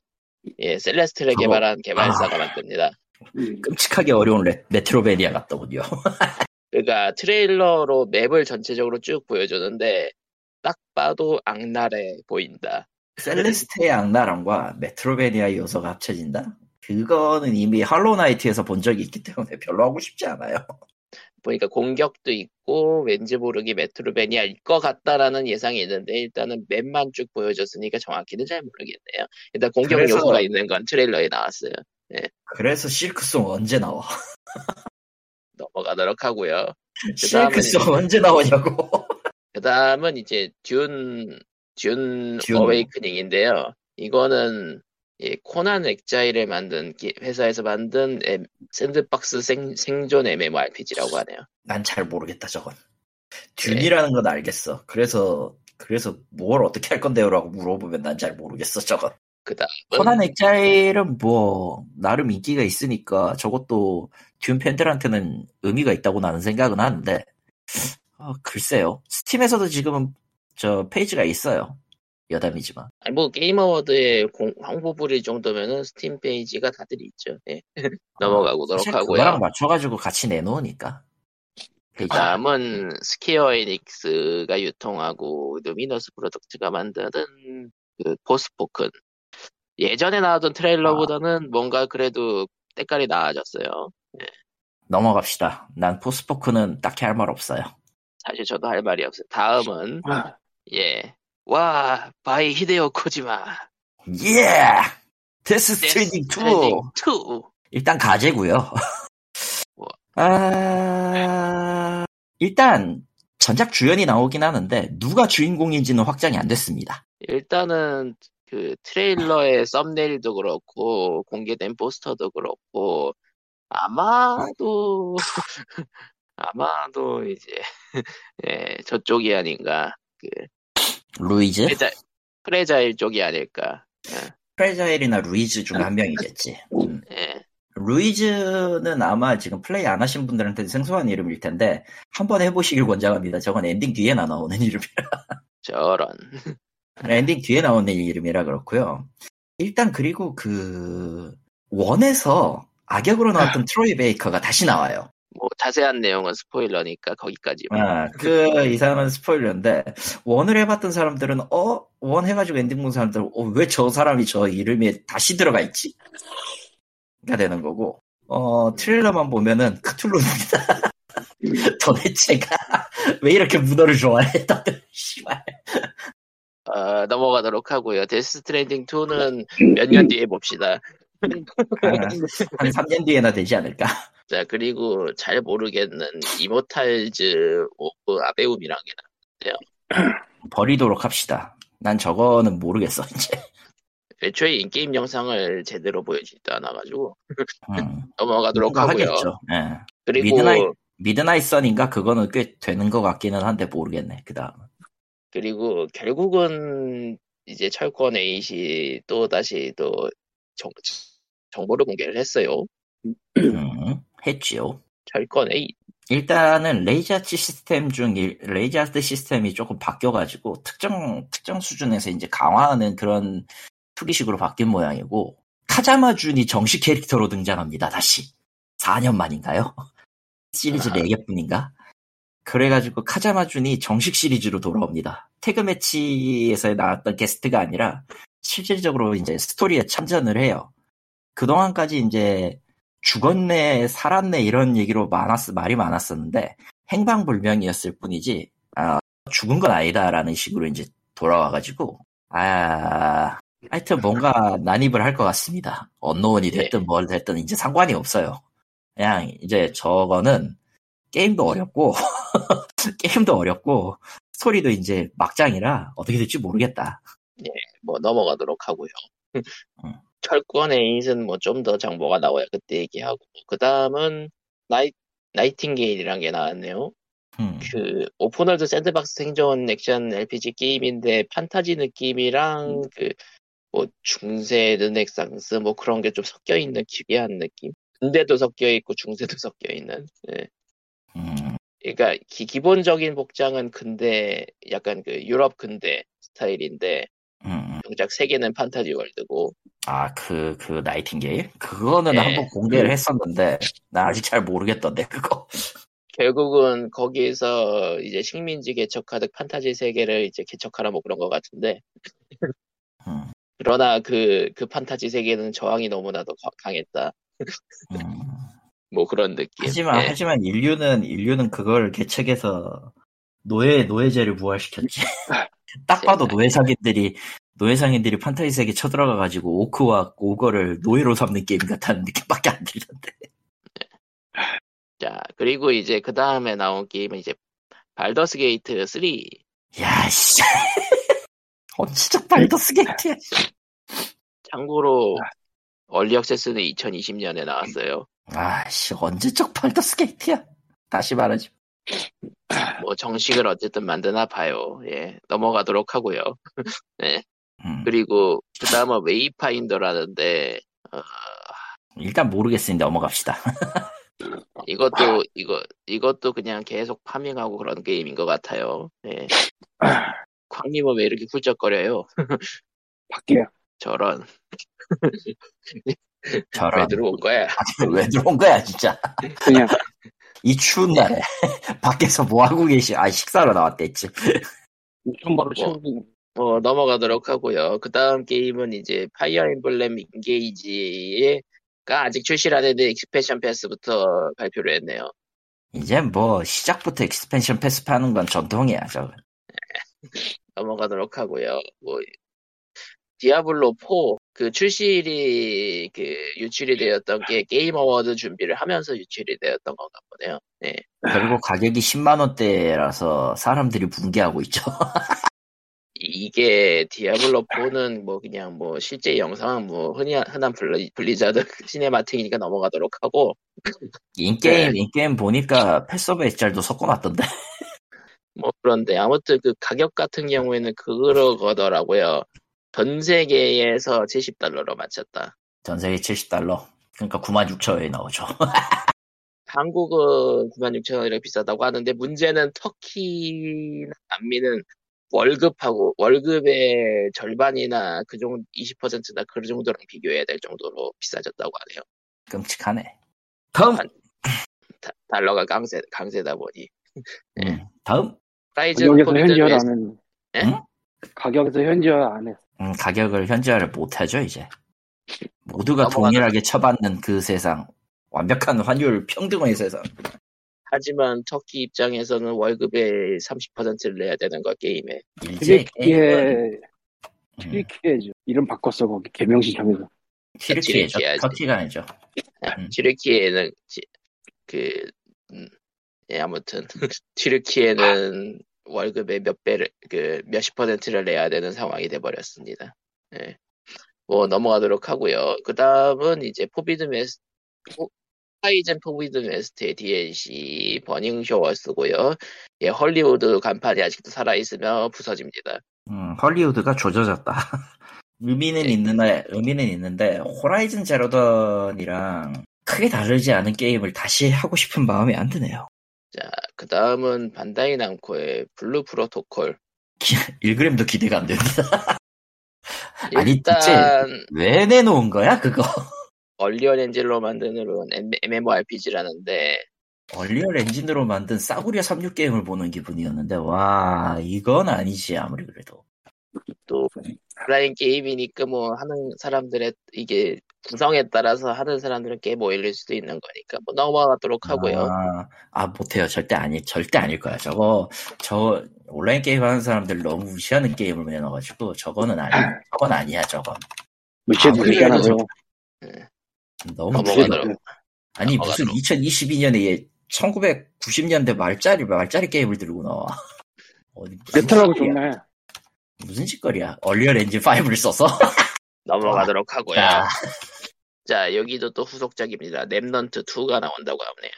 예, 셀레스트를 개발한 개발사가 아. 만듭니다. 끔찍하게 어려운 레, metroidvania 같더군요. 그러니까 트레일러로 맵을 전체적으로 쭉 보여주는데 딱 봐도 악랄해 보인다. 셀레스테의 악랄함과 metroidvania 요소가 합쳐진다? 그거는 이미 할로우 나이트에서 본 적이 있기 때문에 별로 하고 싶지 않아요. 보니까 공격도 있고 왠지 모르게 metroidvania일 것 같다라는 예상이 있는데 일단은 맵만 쭉 보여줬으니까 정확히는 잘 모르겠네요. 일단 공격 그래서- 요소가 있는 건 트레일러에 나왔어요. 그래서 실크송 언제 나와? 넘어가도록 하고요. 실크송 언제 나오냐고. 그 다음은 이제 듄, 듄 듄. 어웨이크닝인데요. 이거는 예, 코난 엑자일을 만든 기- 회사에서 만든 엠- 샌드박스 생, 생존 MMORPG라고 하네요. 난 잘 모르겠다 저건. 네. 듄이라는 건 알겠어. 그래서 그래서 뭘 어떻게 할 건데요라고 물어보면 난 잘 모르겠어 저건. 그 다음은 코난 엑자일은 뭐 나름 인기가 있으니까 저것도 듄 팬들한테는 의미가 있다고 나는 생각은 하는데 어, 글쎄요. 스팀에서도 지금은 저 페이지가 있어요. 여담이지만. 아니 뭐 게임 어워드에 공- 홍보 뿌릴 정도면은 스팀 페이지가 다들 있죠. 예. 넘어가도록 사실 하고요. 그거랑 맞춰가지고 같이 내놓으니까. 그 다음은 스퀘어 에닉스가 유통하고 루미너스 프로덕트가 만드는 그 포스포큰 예전에 나왔던 트레일러보다는 뭔가 그래도 때깔이 나아졌어요. 넘어갑시다. 난 포스포큰은 딱히 할 말 없어요. 사실 저도 할 말이 없어요. 다음은 예. 와, by 히데오 코지마. 예! 데스 스트랜딩 2! 스트랜딩 2. 일단 가제고요 뭐. 아... 일단 전작 주연이 나오긴 하는데 누가 주인공인지는 확정이 안 됐습니다. 일단은 그 트레일러의 썸네일도 그렇고 공개된 포스터도 그렇고 아마도 아마도 이제 예, 저쪽이 아닌가 그 루이즈? 프레자, 프레자일 쪽이 아닐까 프레자일이나 루이즈 중 한 명이겠지. 음. 예. 루이즈는 아마 지금 플레이 안 하신 분들한테 생소한 이름일 텐데 한번 해보시길 권장합니다. 저건 엔딩 뒤에 나 나오는 이름이라. 저런 엔딩 뒤에 나오는 이름이라 그렇고요. 일단 그리고 그 one에서 악역으로 나왔던 트로이 베이커가 다시 나와요. 뭐 자세한 내용은 스포일러니까 거기까지만 아, 그 이상은 스포일러인데 one을 해봤던 사람들은 어? one 해가지고 엔딩 본 사람들은 어, 왜 저 사람이 저 이름에 다시 들어가 있지? 가 되는 거고 어 트레일러만 보면은 크툴루입니다. 도대체가 왜 이렇게 문어를 좋아해? 다들 씨발. 어, 넘어가도록 하고요 데스 스트랜딩 2는 몇 년 뒤에 봅시다 아, 한 3년 뒤에나 되지 않을까? 자 그리고 잘 모르겠는 이모탈즈 오브 아베움이란 게 버리도록 합시다. 난 저거는 모르겠어 이제. 애초에 in-game 영상을 제대로 보여주지도 않아가지고 음, 넘어가도록 하고요. 하겠죠. 예. 그리고 Midnight Midnight Suns인가 그거는 꽤 되는 것 같기는 한데 모르겠네. 그 다음. 그리고 결국은 이제 철권 eight이 또 다시 또 정, 정보를 공개를 했어요. 음, 했지요. 철권 에잇 일단은 Rage Art 시스템 중 일- Rage Art 시스템이 조금 바뀌어가지고 특정 특정 수준에서 이제 강화하는 그런 투기식으로 바뀐 모양이고 카자마 준이 정식 캐릭터로 등장합니다. 다시 4년 만인가요? 시리즈 아. 4개뿐인가? 그래가지고 카자마 준이 정식 시리즈로 돌아옵니다. 태그 매치에서 나왔던 게스트가 아니라 실질적으로 이제 스토리에 참전을 해요. 그동안까지 이제 죽었네, 살았네 이런 얘기로 많았 말이 많았었는데 행방불명이었을 뿐이지 아, 죽은 건 아니다라는 식으로 이제 돌아와가지고 아 하여튼 뭔가 난입을 할 것 같습니다. 언노원이 됐든 뭘 됐든 이제 상관이 없어요. 그냥 이제 저거는 게임도 어렵고 게임도 어렵고 스토리도 이제 막장이라 어떻게 될지 모르겠다. 뭐 넘어가도록 하고요. 음. 철권 에잇은 뭐 좀 더 정보가 나와야 그때 얘기하고 그 다음은 나이 나이팅게일이란 게 나왔네요. 음. 그 open world sandbox 생존 액션 RPG 게임인데 판타지 느낌이랑 그뭐 중세 르네상스 뭐 그런 게 좀 섞여 있는 기괴한 느낌. 근대도 섞여 있고 중세도 섞여 있는. 예. 음. 그러니까 기, 기본적인 복장은 근대 약간 그 유럽 근대 스타일인데 음. 정작 세계는 판타지 world고 아, 그, 그, 나이팅게일? 그거는 네. 한번 공개를 했었는데, 나 아직 잘 모르겠던데, 그거. 결국은 거기서 이제 식민지 개척하듯 판타지 세계를 이제 개척하라 뭐 그런 것 같은데 음, 그러나 그, 그 판타지 세계는 저항이 너무나도 가- 강했다. 음. 뭐 그런 느낌. 하지만, 예. 하지만 인류는, 인류는 그걸 개척해서 노예, 노예제를 부활시켰지. 딱 봐도 노예상인들이, 노예상인들이 판타지 세계 쳐들어가 가지고 orc와 ogre를 노예로 삼는 게임 같다는 느낌밖에 안 들던데. 자, 그리고 이제 그 다음에 나온 게임은 이제 Baldur's Gate 3. 야, 씨. 언제적 Baldur's Gate야. 참고로 early access는 2020년에 나왔어요. 아, 씨, 언제적 Baldur's Gate야. 다시 말하지. 뭐 정식을 어쨌든 만드나 봐요. 예, 넘어가도록 하고요. 음, 그리고 그 다음은 Wayfinder라는데 어, 일단 모르겠으니 넘어갑시다. 이것도 이거 이것도 그냥 계속 farming하고 그런 게임인 것 같아요. 예. 광님은 왜 이렇게 훌쩍거려요? 밖에 저런 저런. 왜 들어온 거야? 왜 들어온 거야, 진짜. 그냥 이 추운 날에. 밖에서 뭐 하고 계시, 아, 식사로 나왔댔지. 손바로 뭐. 채우고 어, 넘어가도록 하고요. 그 다음 게임은 이제 Fire Emblem Engage가 아직 출시를 안 했는데 expansion pass부터 발표를 했네요. 이제 뭐, 시작부터 expansion pass 파는 건 전통이야, 저거. 넘어가도록 하고요. 뭐 Diablo 4 그 출시일이 그 유출이 되었던 게 Game Award 준비를 하면서 유출이 되었던 건가 보네요. 네. 그리고 가격이 10만 원대라서 사람들이 분개하고 있죠. 이게 Diablo 4는 뭐 그냥 뭐 실제 영상은 뭐 흔히 흔한 블리, Blizzard cinematic이니까 넘어가도록 하고 in-game, 네. in-game 보니까 패서브 짤도 섞어놨던데. 뭐 그런데 아무튼 그 가격 같은 경우에는 그러더라고요. 전 세계에서 70달러로 맞췄다. 전 세계 70달러. 그러니까 96,000원에 나오죠. 한국은 96,000원이라 비싸다고 하는데 문제는 터키나 남미는 월급하고 월급의 절반이나 그 정도 20%나 그 정도랑 비교해야 될 정도로 비싸졌다고 하네요. 끔찍하네. 다음! 다- 달러가 강세 강세다 보니 네. 음, 다음! 가격에서 웨스트- 안 했네. 예? 응? 가격에서 현지화 안 했어. 음, 가격을 현지화를 못하죠, 이제. 모두가 동일하게 쳐받는 그 세상. 완벽한 환율 평등의 세상. 하지만 터키 입장에서는 월급의 30%를 내야 되는 거 게임에 이제 게임은 튀르키예 음. 이름 바꿨어 거기 개명신청해서. 튀르키예죠. 튀르키예야지. 터키가 아니죠. 음. 튀르키예는 지- 그 음, 예, 아무튼 튀르키예는 월급의 몇 배를 그 몇십 퍼센트를 내야 되는 상황이 돼 버렸습니다. 예. 뭐 넘어가도록 하고요. 그 다음은 이제 포비드 메스 하이젠 포비드 메스트의 DLC Burning Shores고요. 예, 헐리우드 간판이 아직도 살아 있으며 부서집니다. 음, 헐리우드가 조져졌다. 의미는 네. 있는데, 의미는 있는데, Horizon Zero Dawn이랑 크게 다르지 않은 게임을 다시 하고 싶은 마음이 안 드네요. 자, 그 다음은 Bandai Namco의 Blue Protocol. 1g도 기대가 안 됩니다. 아니, 일단 왜 내놓은 거야, 그거? 얼리언 엔젤로 만드는 MMORPG라는데 Unreal Engine으로 만든 싸구려 36 게임을 보는 기분이었는데, 와, 이건 아니지, 아무리 그래도. 또 온라인 게임이니까 뭐 하는 사람들의 이게 구성에 따라서 하는 사람들은 꽤 모일릴 수도 있는 거니까 뭐 넘어가도록 하고요. 아, 아, 못해요. 절대 아니, 절대 아닐 거야. 저거, 저, 온라인 게임 하는 사람들 너무 무시하는 게임을 내놔가지고, 저거는 아니, 저건 아니야, 저건. 무시해도 아무리 되잖아요. 너무 넘어가도록. 무시해. 아니, 무슨 넘어가도록. 2022년에 1990년대 말짜리, 말짜리 게임을 들고 나와. 어디, 짓거리야. 좋네. 무슨 짓거리야. Unreal Engine 5를 써서? 넘어가도록 하고요. 자, 자 여기도 또 후속작입니다. Remnant 2가 나온다고 하네요.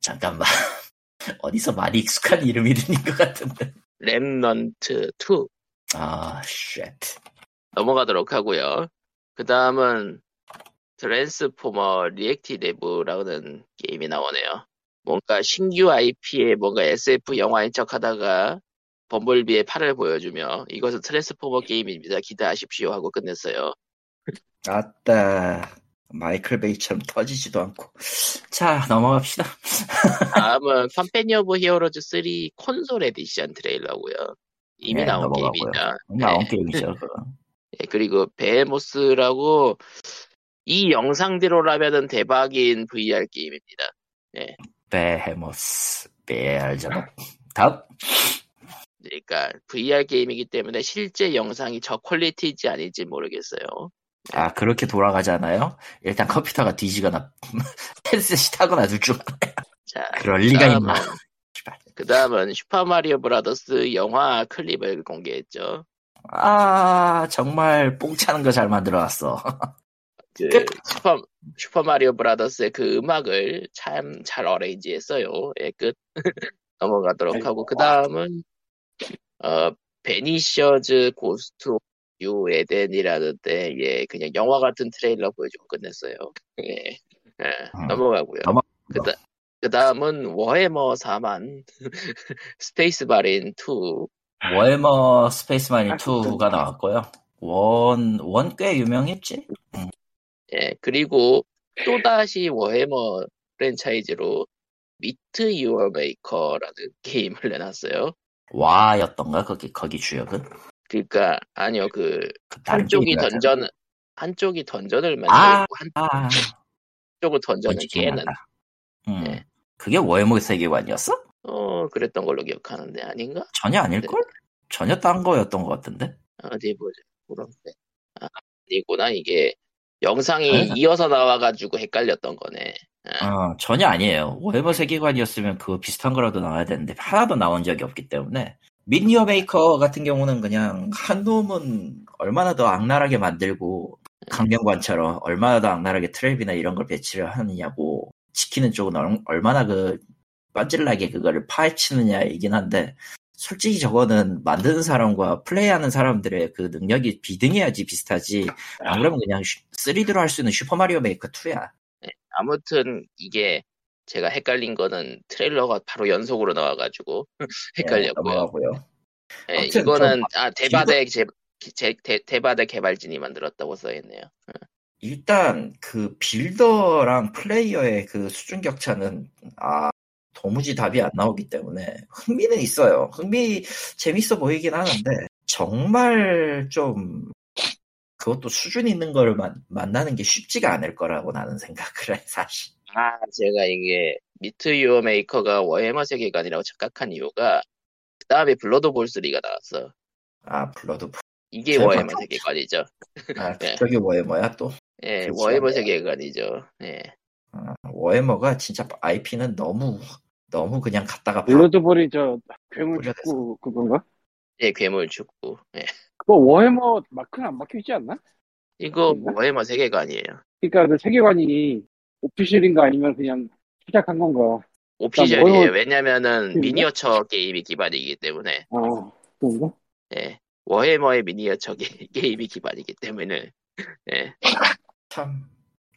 잠깐만. 어디서 많이 익숙한 이름이 들린 것 같은데. Remnant 2 아, shit. 넘어가도록 하고요. 그 다음은 Transformers Reactivate라는 게임이 나오네요. 뭔가 신규 IP에 뭔가 SF 영화인 척 하다가 Bumblebee의 팔을 보여주며 이것은 Transformer 게임입니다. 기대하십시오 하고 끝냈어요. 아따. Michael Bay처럼 터지지도 않고. 자, 넘어갑시다. 다음은 Company of Heroes 3 console edition trailer고요. 이미 네, 나온 넘어가고요. 게임이죠. 나온 네. 게임이죠. 예, 그리고 Behemoth라고 이 영상대로라면은 대박인 VR 게임입니다. Behemoth. VR이잖아. 다음. 그러니까 VR 게임이기 때문에 실제 영상이 저 퀄리티인지 아닌지 모르겠어요. 아, 그렇게 돌아가잖아요? 일단 컴퓨터가 뒤지거나, 헤드셋이 타거나 둘 중. 자, 그럴 리가 있나. 그 다음은 Super Mario Brothers 영화 클립을 공개했죠. 아, 정말 뽕 차는 거 잘 만들어놨어. 그 끝. 슈퍼 Super Mario Brothers의 그 음악을 참 잘 arrange 했어요. 예, 끝. 넘어가도록 하고 그 다음은 어 Banishers Ghosts of New Eden이라는 데 예 그냥 영화 같은 트레일러 보여주고 끝냈어요. 예, 예, 음, 넘어가고요. 넘어- 그다 그 다음은 Warhammer 4만 Space Marine 2 Warhammer Space Marine 아, 2가 나왔고요. 원, 원 꽤 유명했지? 예, 그리고 또다시 Warhammer 프랜차이즈로 Meet Your Maker라는 게임을 내놨어요. 와였던가, 거기, 거기 주역은? 그러니까 아니요 그그 한쪽이 던전 한쪽이 던전을 만들고 아, 아, 한쪽은 던전을 깨는. 음. 네. 그게 워해머 세계관이었어? 어 그랬던 걸로 기억하는데 아닌가? 전혀 아닐걸? 전혀 딴 거였던 것 같은데? 어디 보자. 그런데 아, 아니구나 이게 영상이 아니다. 이어서 나와가지고 헷갈렸던 거네. 어, 전혀 아니에요. 워해머 세계관이었으면 그거 비슷한 거라도 나와야 되는데 하나도 나온 적이 없기 때문에 Meet Your Maker 같은 경우는 그냥 한 놈은 얼마나 더 악랄하게 만들고 강명관처럼 얼마나 더 악랄하게 트랩이나 이런 걸 배치를 하느냐고 지키는 쪽은 얼, 얼마나 그 빤질나게 그거를 파헤치느냐이긴 한데 솔직히 저거는 만드는 사람과 플레이하는 사람들의 그 능력이 비등해야지 비슷하지. 안 그러면 그냥 3D로 할 수 있는 Super Mario Maker 2야. 아무튼 이게 제가 헷갈린 거는 트레일러가 바로 연속으로 나와가지고 헷갈렸고요. 네, 넘어가고요. 예, 아무튼 이거는 좀아 대바대 제, 제- 대, 대바대 개발진이 만들었다고 써있네요. 일단 그 builder랑 플레이어의 그 수준 격차는 아 도무지 답이 안 나오기 때문에 흥미는 있어요. 흥미 재밌어 보이긴 하는데 정말 좀 그것도 수준 있는 걸 만, 만나는 게 쉽지가 않을 거라고 나는 생각을 해 사실. 아 제가 이게 미트 유어 메이커가 워해머 세계관이라고 착각한 이유가 그 다음에 Blood Bowl 3가 나왔어. 아 Blood 이게 제가 Warhammer 좀- 세계관이죠. 아 네. 그쪽이 워해머야 또 예, 그렇지 워해머. 세계관이죠. 예. 아, 워해머가 진짜 IP는 너무 너무 그냥 갖다가 박- Blood Bowl이 저 괴물. 축구 그건가? 예, 괴물 축구. 예. 그거 워해머 마크는 안 박혀있지 않나? 이거? 워해머 세계관이에요. 그러니까 그 세계관이 official인가 아니면 그냥 시작한 건가? official이에요. Warhammer- 왜냐면은 그런가? 미니어처 게임이 기반이기 때문에. 아 그런가? 예. 워해머의 미니어처 게, 게임이 기반이기 때문에. 예. 참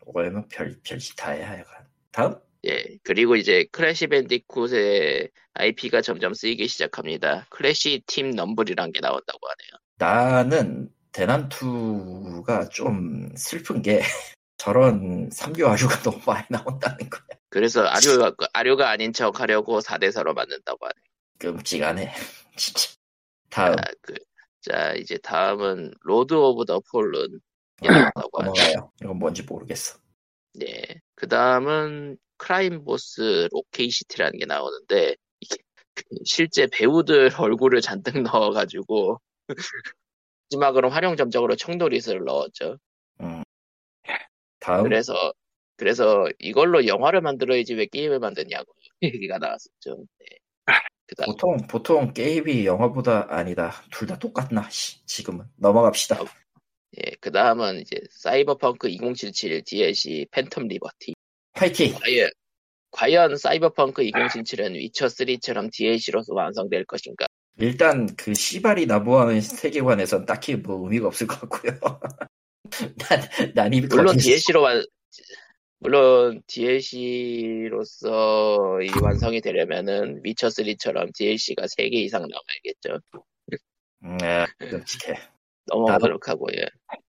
워해머 별 별짓 다 해야 하여간 다음 예. 그리고 이제 Crash Bandicoot의 IP가 점점 쓰이기 시작합니다. Crash Team Rumble이란 게 나온다고 하네요. 나는 대난투가 좀 슬픈 게 저런 삼교 아류가 너무 많이 나온다는 거야. 그래서 아류가, 아류가 아닌 척 하려고 4대4로 만든다고 하네요. 끔찍하네. 진짜. 다음 자, 그, 자, 이제 다음은 Lord of the Fallen. 이 나온다고 하네요. 넘어가요. 이건 뭔지 모르겠어. 예. 그 다음은 Crime Boss Rockay City라는 게 나오는데, 그 실제 배우들 얼굴을 잔뜩 넣어가지고, 마지막으로 화룡점정으로 척 노리스를 넣었죠. 다음 그래서, 그래서 이걸로 영화를 만들어야지 왜 게임을 만드냐고 얘기가 나왔었죠. 네. 그 다음, 보통 보통 게임이 영화보다 아니다. 둘 다 똑같나? 씨, 지금은 넘어갑시다. 예. 그 다음은 이제 사이버펑크 2077 DLC Phantom Liberty. 파이팅. 아예, 과연 사이버펑크 2077은 위쳐 3처럼 DLC로서 완성될 것인가? 일단 그 시발이 나보하는 세계관에선 딱히 뭐 의미가 없을 것 같고요. 난, 난 이미 물론 DLC로 완, 물론 DLC로서 이 완성이 되려면은 위쳐 3처럼 DLC가 3개 이상 나와야겠죠. 음, 네, 끔찍해. 넘어가도록 하고요.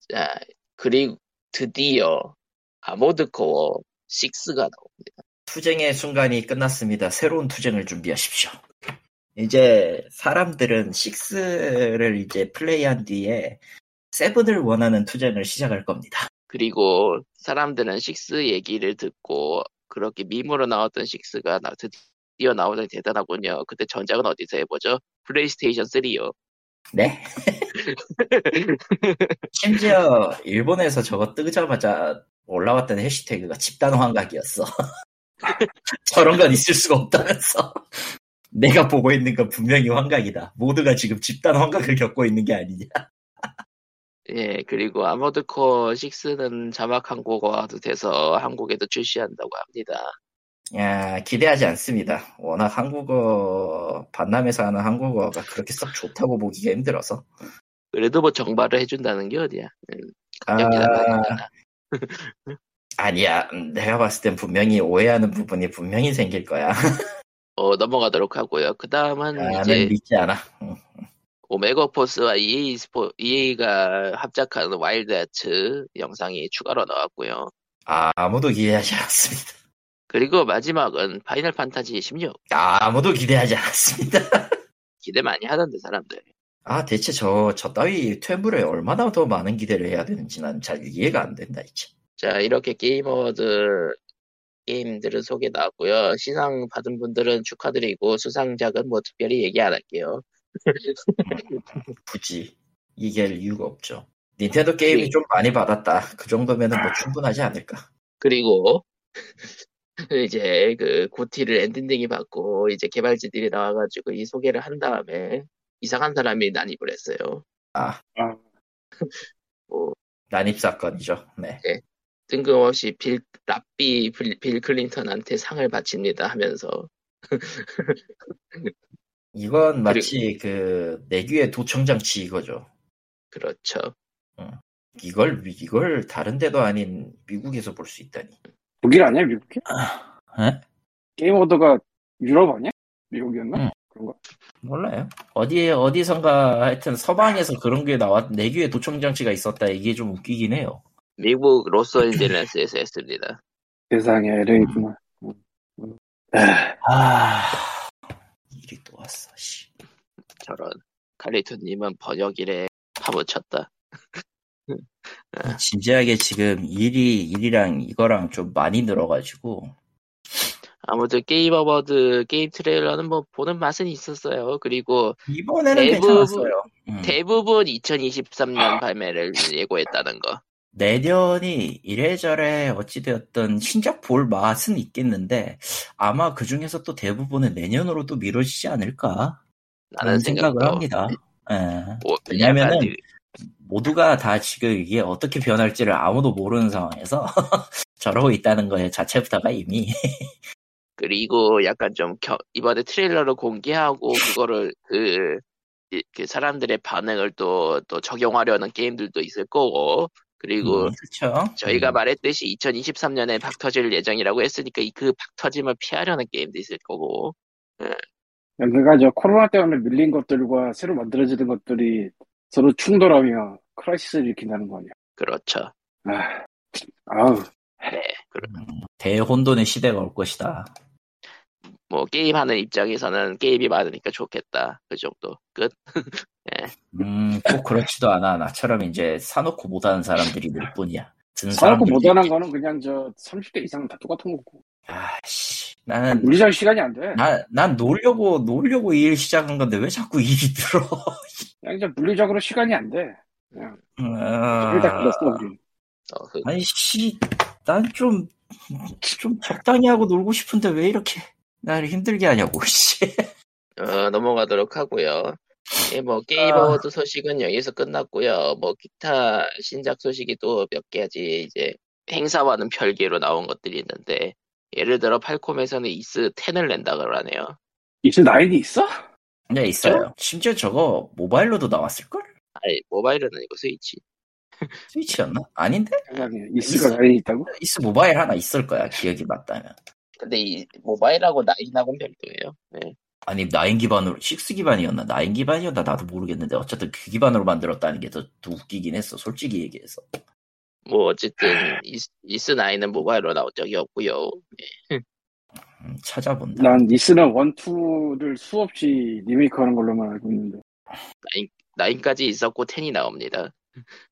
자, 그리고 드디어 아모드 코어 6가 나옵니다. 투쟁의 순간이 끝났습니다. 새로운 투쟁을 준비하십시오. 이제 사람들은 6를 이제 플레이한 뒤에 7을 원하는 투쟁을 시작할 겁니다. 그리고 사람들은 6 얘기를 듣고 그렇게 밈으로 나왔던 6가 나, 드디어 나오다니 대단하군요. 그때 전작은 어디서 해보죠? 플레이스테이션 3요. 네? 심지어 일본에서 저거 뜨자마자 올라왔던 해시태그가 집단 환각이었어. 저런 건 있을 수가 없다면서. 내가 보고 있는 건 분명히 환각이다. 모두가 지금 집단 환각을 겪고 있는 게 아니냐. 예, 그리고 Armored Core 6는 자막 한국어화도 돼서 한국에도 출시한다고 합니다. 야, 기대하지 않습니다. 워낙 한국어, 반남에서 하는 한국어가 그렇게 썩 좋다고 보기가 힘들어서. 그래도 뭐 정발을 해준다는 게 어디야. 음, 아, 아니야. 음, 내가 봤을 땐 분명히 오해하는 부분이 분명히 생길 거야. 어, 넘어가도록 하고요. 그 다음은 나는 이제 믿지 않아. 응. Omega Force와 EA 스포, EA가 합작하는 Wild Hearts 영상이 추가로 나왔고요. 아, 아무도 기대하지 않았습니다. 그리고 마지막은 파이널 판타지 16. 아 무도 기대하지 않았습니다. 기대 많이 하던데 사람들. 아, 대체 저, 저 따위 퇴물에 얼마나 더 많은 기대를 해야 되는지 난 잘 이해가 안 된다, 이제. 자 이렇게 게이머들 게임들은 소개 나왔고요. 시상 받은 분들은 축하드리고 수상작은 뭐 특별히 얘기 안 할게요. 굳이 이길 이유가 없죠. 닌텐도 게임이 네. 좀 많이 받았다. 그 정도면은 뭐 충분하지 않을까. 그리고 이제 그 고티를 엔딩이 받고 이제 개발진들이 나와가지고 이 소개를 한 다음에 이상한 사람이 난입을 했어요. 아, 아, 뭐 난입 사건이죠. 네. 뜬금없이 빌 랍비 빌, 빌 클린턴한테 상을 바칩니다 하면서 이건 마치 그 내규의 도청 장치 이거죠. 그렇죠. 이걸 이걸 다른 데도 아닌 미국에서 볼 수 있다니. 독일 아니야 미국이? 에? 게임 오더가 유럽 아니야? 미국이었나? 응. 그런가? 몰라요. 어디에 어디선가 하여튼 서방에서 그런 게 나왔 내규의 도청 장치가 있었다. 이게 좀 웃기긴 해요. 미국 로스앤젤레스에서 했습니다. 세상에 LA구나. 응. 응. 아, 아 일이 또 왔어. 씨. 저런 칼리토님은 번역일에 파묻혔다. 진지하게 지금 일이 일이랑 이거랑 좀 많이 늘어가지고 아무튼 Game Award 게임 트레일러는 뭐 보는 맛은 있었어요. 그리고 이번에는 대부분- 괜찮았어요. 음. 대부분 2023년 발매를 예고했다는 거. 내년이 이래저래 어찌되었든 신작 볼 맛은 있겠는데 아마 그 중에서 또 대부분은 내년으로 또 미뤄지지 않을까 라는 생각을 합니다. 예. 뭐, 왜냐면은 모두가 다 지금 이게 어떻게 변할지를 아무도 모르는 상황에서 저러고 있다는 거에 자체부터가 이미 그리고 약간 좀 겨- 이번에 트레일러를 공개하고 그거를 그, 이- 그 사람들의 반응을 또, 또 적용하려는 게임들도 있을 거고 그리고 음, 그렇죠. 저희가 음. 말했듯이 2023년에 박 터질 예정이라고 했으니까 이그박 터짐을 피하려는 게임도 있을 거고 그러니까 저 코로나 때문에 밀린 것들과 새로 만들어지는 것들이 서로 충돌하며 크라이시스를 일으킨다는 거 아니야. 그렇죠. 아, 아우, 네. 그- 음, 대혼돈의 시대가 올 것이다. 뭐 게임하는 입장에서는 게임이 많으니까 좋겠다. 그 정도. 끝. 음, 꼭 그렇지도 않아. 나처럼 이제 사놓고 못하는 사람들이 늘 뿐이야. 든 사놓고 못하는. 거는 그냥 저 30대 이상은 다 똑같은 거고. 아씨, 나는 물리적 시간이 안 돼. 나, 난 놀려고 놀려고 이일 시작한 건데 왜 자꾸 일이 들어? 그냥 이제 물리적으로 시간이 안 돼. 그냥 아, 우리. 어, 그- 아니 씨, 난좀좀 적당히 하고 놀고 싶은데 왜 이렇게 나를 힘들게 하냐고 씨. 어, 넘어가도록 하고요. 예, 뭐 게임 아. award 소식은 여기서 끝났고요. 뭐 기타 신작 소식이 또 몇 가지 이제 행사와는 별개로 나온 것들이 있는데 예를 들어 팔콤에서는 이스 10을 낸다 그러네요. 이스 nine이 있어? 네 있어요. 심지어 저거 모바일로도 나왔을 걸? 아니 모바일은 아니고 스위치. 스위치였나? 아닌데? 이스가 nine이 있다고? 이스 모바일 하나 있을 거야 기억이 맞다면. 근데 이 모바일하고 nine하고는 별도예요. 네. 아니 nine 기반으로 6 기반이었나 nine 기반이었나 나도 모르겠는데 어쨌든 그 기반으로 만들었다는 게 더 웃기긴 했어 솔직히 얘기해서 뭐 어쨌든 이스, nine은 모바일로 나온 적이 없고요. 음, 찾아본다 난 이스는 one, two를 수없이 리메이크하는 걸로만 알고 있는데 나인까지 있었고 10이 나옵니다.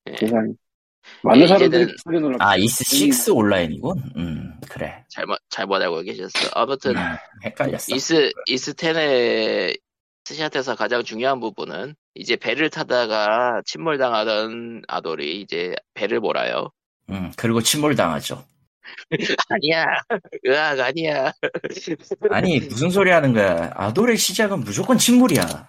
예. 세상에 많은 예, 사람들이 아 이스 6 온라인이군? 음 그래. 잘못 잘못 알고 계셨어. 아무튼 음, 헷갈렸어. 이스 이스 10의 스샷에서 가장 중요한 부분은 이제 배를 타다가 침몰당하던 아돌이 이제 배를 몰아요. 음, 그리고 침몰당하죠. 아니야, 으악 아니야. 아니 무슨 소리 하는 거야? 아돌의 시작은 무조건 침몰이야.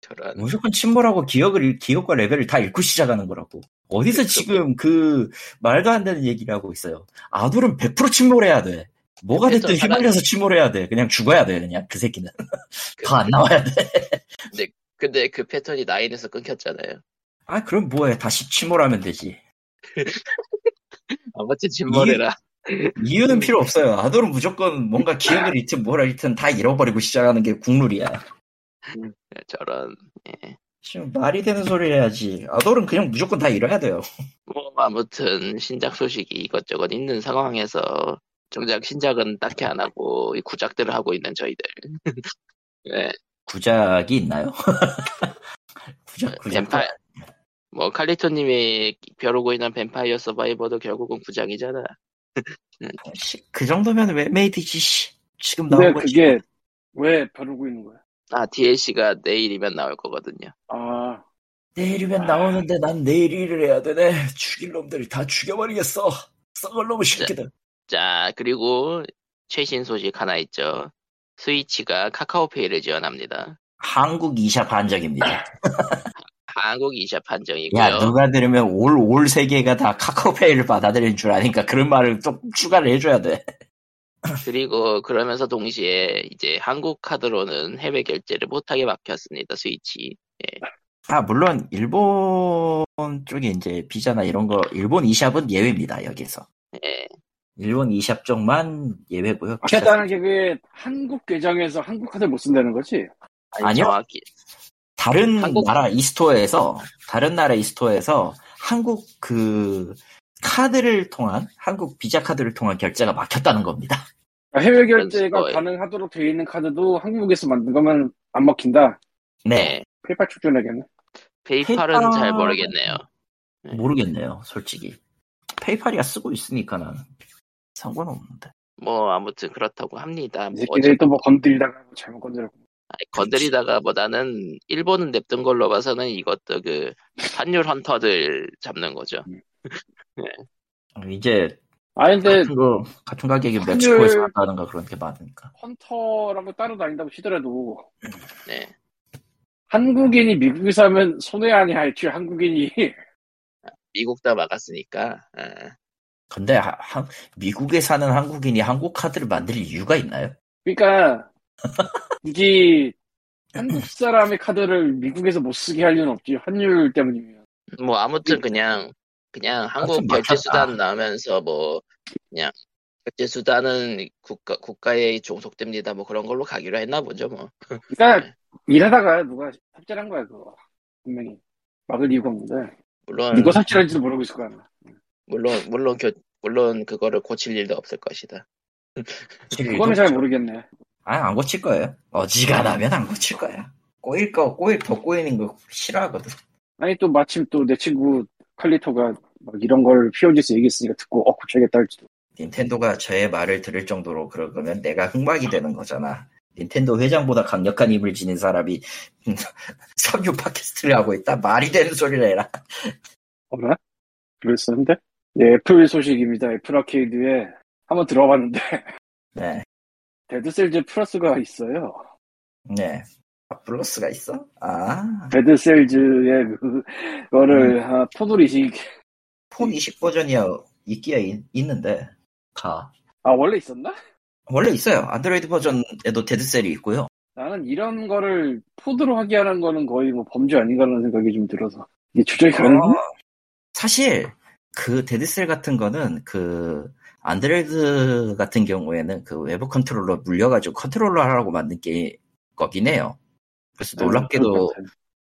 저런. 무조건 침몰하고 기억을 잃- 기억과 레벨을 다 잃고 시작하는 거라고 어디서 그쵸. 지금 그 말도 안 되는 얘기를 하고 있어요 아돌은 100% 침몰해야 돼 뭐가 그래서 됐든 휘말려서 침몰해야 돼 그냥 죽어야 돼 그냥 그 새끼는 더안 나와야 돼 근데 그 패턴이 나인에서 끊겼잖아요. 아, 그럼 뭐해. 다시 침몰하면 되지. 아무튼 침몰해라. 이유 는 필요 없어요. 아돌은 무조건 뭔가 기억을 잃든 뭐라 잃든 다 잃어버리고 시작하는 게 국룰이야. 저런. 예. 지금 말이 되는 소리 해야지. 아돌은 그냥 무조건 다 잃어야 돼요. 뭐 아무튼 신작 소식이 이것저것 있는 상황에서 정작 신작은 딱히 안 하고 이 구작들을 하고 있는 저희들. 네, 구작이 있나요? 구작, 구작. 뱀파 뭐 칼리토님이 벼르고 있는 뱀파이어 서바이버도 결국은 구작이잖아. 씨, 그 정도면 왜 메이드지, 씨. 지금 나오고 그게 왜 벼르고 있는 거야? 아 DLC가 내일이면 나올 거거든요. 아 내일이면 나오는데 난 내일 일을 해야 되네. 죽일 놈들 다 죽여버리겠어. 썩을 놈의 새끼들. 자 그리고 최신 소식 하나 있죠. 스위치가 카카오페이를 지원합니다. 한국 이샵 한정입니다. 한국 이샵 한정이고요. 야, 누가 들으면 올, 올 세계가 다 카카오페이를 받아들이는 줄 아니까 그런 말을 좀 추가를 해줘야 돼. 그리고 그러면서 동시에 이제 한국 카드로는 해외 결제를 못하게 막혔습니다. 스위치. 아, 물론, 일본 쪽에 이제 비자나 이런 거, 일본 이샵은 예외입니다, 여기서. 예. 일본 이샵 쪽만 예외고요. 막혔다는 게 그게 한국 계정에서 한국 카드 못 쓴다는 거지? 아니, 아니요. 정확히 다른 한국- 나라 이스토어에서, 다른 나라 이스토어에서 한국 그, 카드를 통한, 한국 비자 카드를 통한 결제가 막혔다는 겁니다. 그러니까 해외 결제가. 가능하도록 되어 있는 카드도 한국에서 만든 거면 안 먹힌다. 네, 네. 페이팔 축전하겠네. 페이팔은 페이팔- 잘 모르겠네요. 모르겠네요, 솔직히. 페이팔이야 쓰고 있으니까 난 상관없는데. 뭐 아무튼 그렇다고 합니다. 이뭐 새끼들이 또뭐 건드리다가 잘못 건드렸고. 건드리다가보다는 일본은 냅둔 걸로 봐서는 이것도 그 환율 헌터들 잡는 거죠. 이제, 아 근데 같은 거, 같은 가격에 환율- 멕시코에서 한다든가 그런 게 많으니까. 헌터라고 따로 다닌다고 치더라도 네. 한국인이 미국에서 하면 손해 아니야 애초에 한국인이 미국 다 막았으니까. 아, 근데 하- 한- 미국에 사는 한국인이 한국 카드를 만들 이유가 있나요? 그러니까 굳이 한국 사람의 카드를 미국에서 못 쓰게 할 이유는 없지 환율 때문이면 뭐 아무튼 그냥 그냥 한국 아무튼 결제 막혔다. 수단 나오면서 뭐 그냥 결제 수단은 국가 국가에 종속됩니다. 뭐 그런 걸로 가기로 했나 보죠 뭐. 그러니까 일하다가 누가 삽질한 거야 그거 분명히 막을 이유가 없는데 물론 누가 삽질한지도 모르고 있을 거야. 물론 물론 교, 물론 그거를 고칠 일도 없을 것이다. 그거는 잘 모르겠네 아, 안 고칠 거예요. 어지간하면 안 고칠 거야. 꼬일 거, 꼬일, 더 꼬이는 거 싫어하거든. 아니 또 마침 또 내 친구 칼리토가 막 이런 걸 POG에서 얘기했으니까 듣고 어 고쳐야겠다 할지도 닌텐도가 저의 말을 들을 정도로 그러면 내가 흑막이 되는 거잖아. 닌텐도 회장보다 강력한 힘을 지닌 사람이 삼류 팟캐스트를 하고 있다? 말이 되는 소리를 해라. 어나? 그랬었는데 예, 애플 소식입니다 애플 아케이드에 한번 들어봤는데 네, 데드셀즈 플러스가 있어요 네. 아, 플러스가 있어? 아, 데드셀즈의 그거를 음. 아, 토돌이식 폰20 버전이야 있기야 있, 있는데 가. 아 원래 있었나? 원래 있어요. 안드로이드 버전에도 데드셀이 있고요. 나는 이런 거를 포드로 하게 하는 거는 거의 뭐 범죄 아닌가라는 생각이 좀 들어서 이게 조정이 가능해? 어, 사실 그 Dead Cell 같은 거는 그 안드로이드 같은 경우에는 그 외부 컨트롤러 물려가지고 컨트롤러 하라고 만든 게 거긴 해요. 그래서 네, 놀랍게도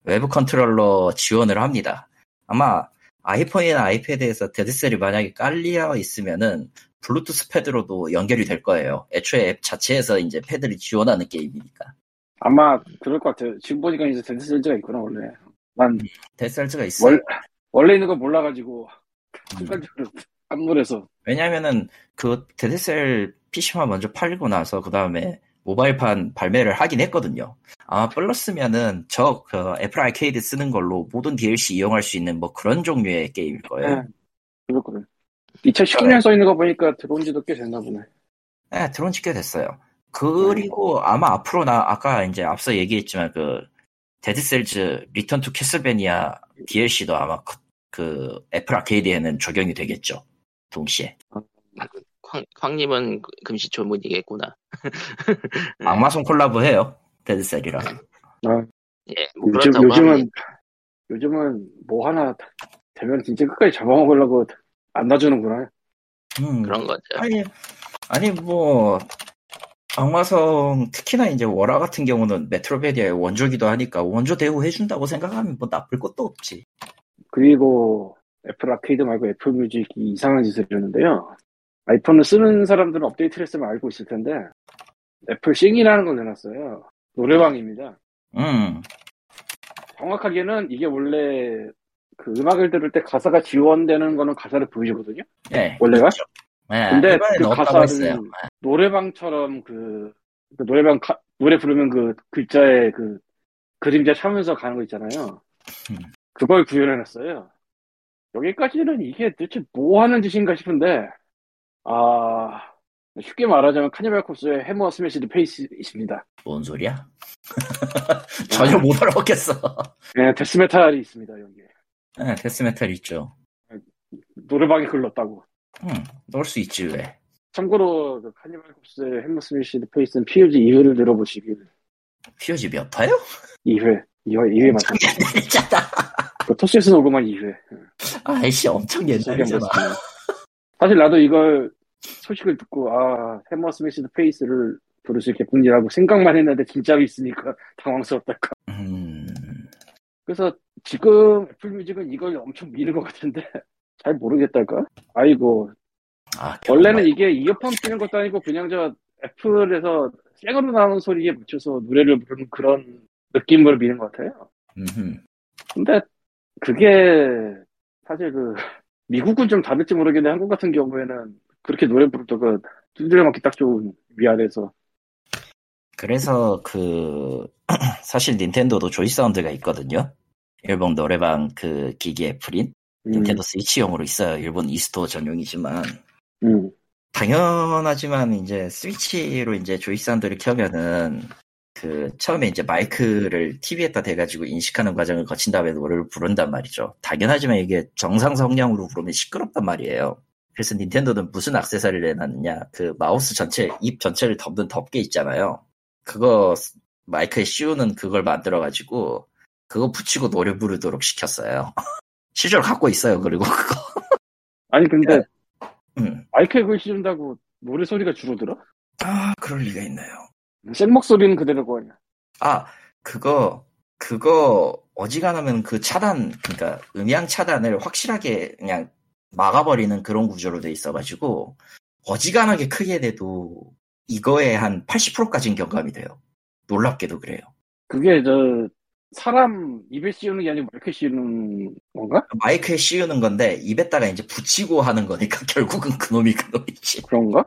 외부 컨트롤러 지원을 합니다. 아마 아이폰이나 아이패드에서 Dead Cell이 만약에 깔려 있으면은 블루투스 패드로도 연결이 될 거예요. 애초에 앱 자체에서 이제 패드를 지원하는 게임이니까. 아마 그럴 것 같아요. 지금 보니까 이제 Dead Cells가 있구나 원래. 난 Dead Cells가 있어요. 월, 원래 있는 거 몰라가지고 음. 순간적으로 깜놀해서 왜냐면은 그 Dead Cell PC만 먼저 팔리고 나서 그 다음에 모바일판 발매를 하긴 했거든요. 아마 플러스면은 저 그 애플 아케이드 쓰는 걸로 모든 DLC 이용할 수 있는 뭐 그런 종류의 게임일 거예요. 네, 그럴 거예요. 2019년 써 있는 거 보니까 들어온 지도 꽤 됐나 보네. 네, 들어온 지 꽤 됐어요. 그리고 아마 앞으로 나 아까 이제 앞서 얘기했지만 그 Dead Cells Return to Castlevania DLC도 아마 그, 그 애플 아케이드에는 적용이 되겠죠. 동시에. 황, 황님은 금시초문이겠구나. 네. 악마성 콜라보 해요. Dead Cell이랑. 예, 뭐 요즘, 요즘은 하면 요즘은 뭐 하나 되면 진짜 끝까지 잡아먹으려고 안 놔주는구나. 음, 그런 거죠. 아니, 아니, 뭐, 악마성, 특히나 이제 월화 같은 경우는 Metroidvania의 원조기도 하니까 원조 대우 해준다고 생각하면 뭐 나쁠 것도 없지. 그리고 애플 아케이드 말고 애플 뮤직이 이상한 짓을 했는데요. 아이폰을 쓰는 사람들은 업데이트를 했으면 알고 있을 텐데 애플 Sing이라는 걸 내놨어요. 노래방입니다. 음, 정확하게는 이게 원래 그 음악을 들을 때 가사가 지원되는 거는 가사를 보여주거든요. 예. 원래가? 예, 근데 이번에는 그 가사를 했어요. 노래방처럼 그, 그 노래방 가- 노래 부르면 그 글자에 그 그림자 차면서 가는 거 있잖아요. 음. 그걸 구현해놨어요. 여기까지는 이게 도대체 뭐 하는 짓인가 싶은데, 아, 쉽게 말하자면 Cannibal Corpse의 Hammer Smashed Face입니다. 뭔 소리야? 전혀 못 알아먹겠어. 네, 데스메탈이 있습니다, 여기에. 예, 데스메탈 있죠. 노래방에 글렀다고. 음, 넣을 수 있지, 왜. 참고로 그 Cannibal Corpse의 Hammer Smashed Face는 POG 2회를 들어보시길. POG 몇 화요? 2회. 2회, 2회 맞습니다. 옛날이잖아. 그 토시스 녹음한 2회. 아이씨, 엄청 옛날이잖아. 사실 나도 이걸 소식을 듣고 아 Hammer Smashed Face를 부를 수 있겠군이라고 생각만 했는데 진짜로 있으니까 당황스럽달까. 음, 그래서 지금 애플 뮤직은 이걸 엄청 미는 것 같은데 잘 모르겠달까. 아이고 아, 원래는 이게 이어폰 끼는 것도 아니고 그냥 저 애플에서 생으로 나오는 소리에 맞춰서 노래를 부르는 그런 느낌으로 미는 것 같아요. 음흠. 근데 그게 사실 그 미국은 좀 다를지 모르겠는데 한국 같은 경우에는 그렇게 노래 부를 때가 두드려 맞기 딱 좋은 위아래에서 그래서 그 사실 닌텐도도 조이 사운드가 있거든요. 일본 노래방 그 기기 애플인 음, 닌텐도 스위치용으로 있어요. 일본 이스토어 전용이지만 음, 당연하지만 이제 스위치로 이제 조이 사운드를 켜면은 그 처음에 이제 마이크를 TV에다 대가지고 인식하는 과정을 거친 다음에 노래를 부른단 말이죠. 당연하지만 이게 정상 성량으로 부르면 시끄럽단 말이에요. 그래서 닌텐도는 무슨 악세사리를 내놨느냐? 그 마우스 전체 입 전체를 덮는 덮개 있잖아요. 그거 마이크에 씌우는 그걸 만들어가지고 그거 붙이고 노래 부르도록 시켰어요. 실제로 갖고 있어요. 그리고 그거. 아니 근데 음. 마이크에 그걸 씌운다고 노래 소리가 줄어들어? 아 그럴 리가 있나요? 생 목소리는 그대로고. 아, 그거, 그거, 어지간하면 그 차단, 그러니까 음향 차단을 확실하게 그냥 막아버리는 그런 구조로 돼 있어가지고, 어지간하게 크게 돼도 이거에 한 80%까지는 경감이 돼요. 놀랍게도 그래요. 그게 저 사람 입에 씌우는 게 아니고 마이크에 씌우는 건가? 마이크에 씌우는 건데, 입에다가 이제 붙이고 하는 거니까 결국은 그놈이 그놈이지. 그런가?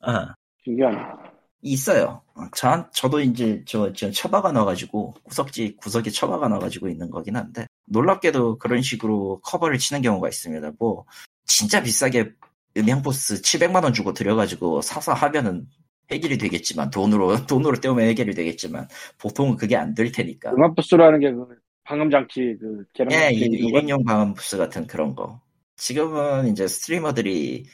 아, 신기하네. 있어요. 저, 저도 이제 저, 지금 처박아 놔가지고, 구석지, 구석에 처박아 놔가지고 있는 거긴 한데, 놀랍게도 그런 식으로 커버를 치는 경우가 있습니다. 뭐, 진짜 비싸게 음향보스 700만원 주고 들여가지고 사서 하면은 해결이 되겠지만, 돈으로, 돈으로 때우면 해결이 되겠지만, 보통은 그게 안 될 테니까. 음악 부스라는 게 그 방음 장치 그 계란 예, 거? 1인용 방음 부스 같은 그런 거. 지금은 이제 스트리머들이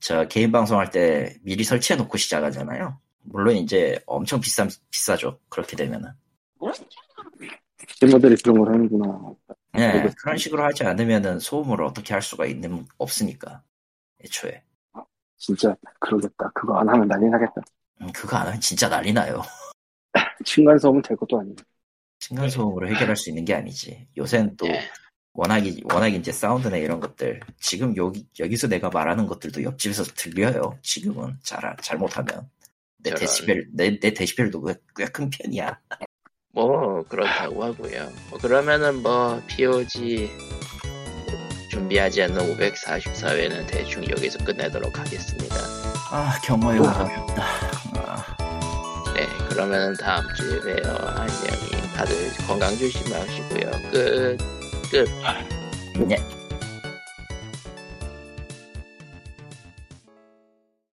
저 개인 방송할 때 미리 설치해 놓고 시작하잖아요. 물론 이제 엄청 비싸 비싸죠. 그렇게 되면은. 스트리머들이 그런 걸 하는구나. 네. 그런 식으로 하지 않으면은 소음을 어떻게 할 수가 있는 없으니까 애초에 진짜 그러겠다. 그거 안 하면 난리 나겠다. 음, 그거 안 하면 진짜 난리 나요. 층간 소음은 될 것도 아니고. 층간 소음으로 해결할 수 있는 게 아니지. 요새는 또 예. 워낙 이- 워낙 이제 사운드나 이런 것들 지금 여기 여기서 내가 말하는 것들도 옆집에서 들려요. 지금은 잘 잘못하면 내 저런. 데시벨 내, 내 데시벨도 꽤 큰 편이야. 뭐 그렇다고 하고요. 뭐 그러면은 뭐 POG 준비하지 않는 544회는 대충 여기서 끝내도록 하겠습니다. 아 경마에 가깝다. 아, 네, 그러면은 다음 주에 봬요. 안녕히 다들 건강 조심하시고요. 끝. 끝. 네.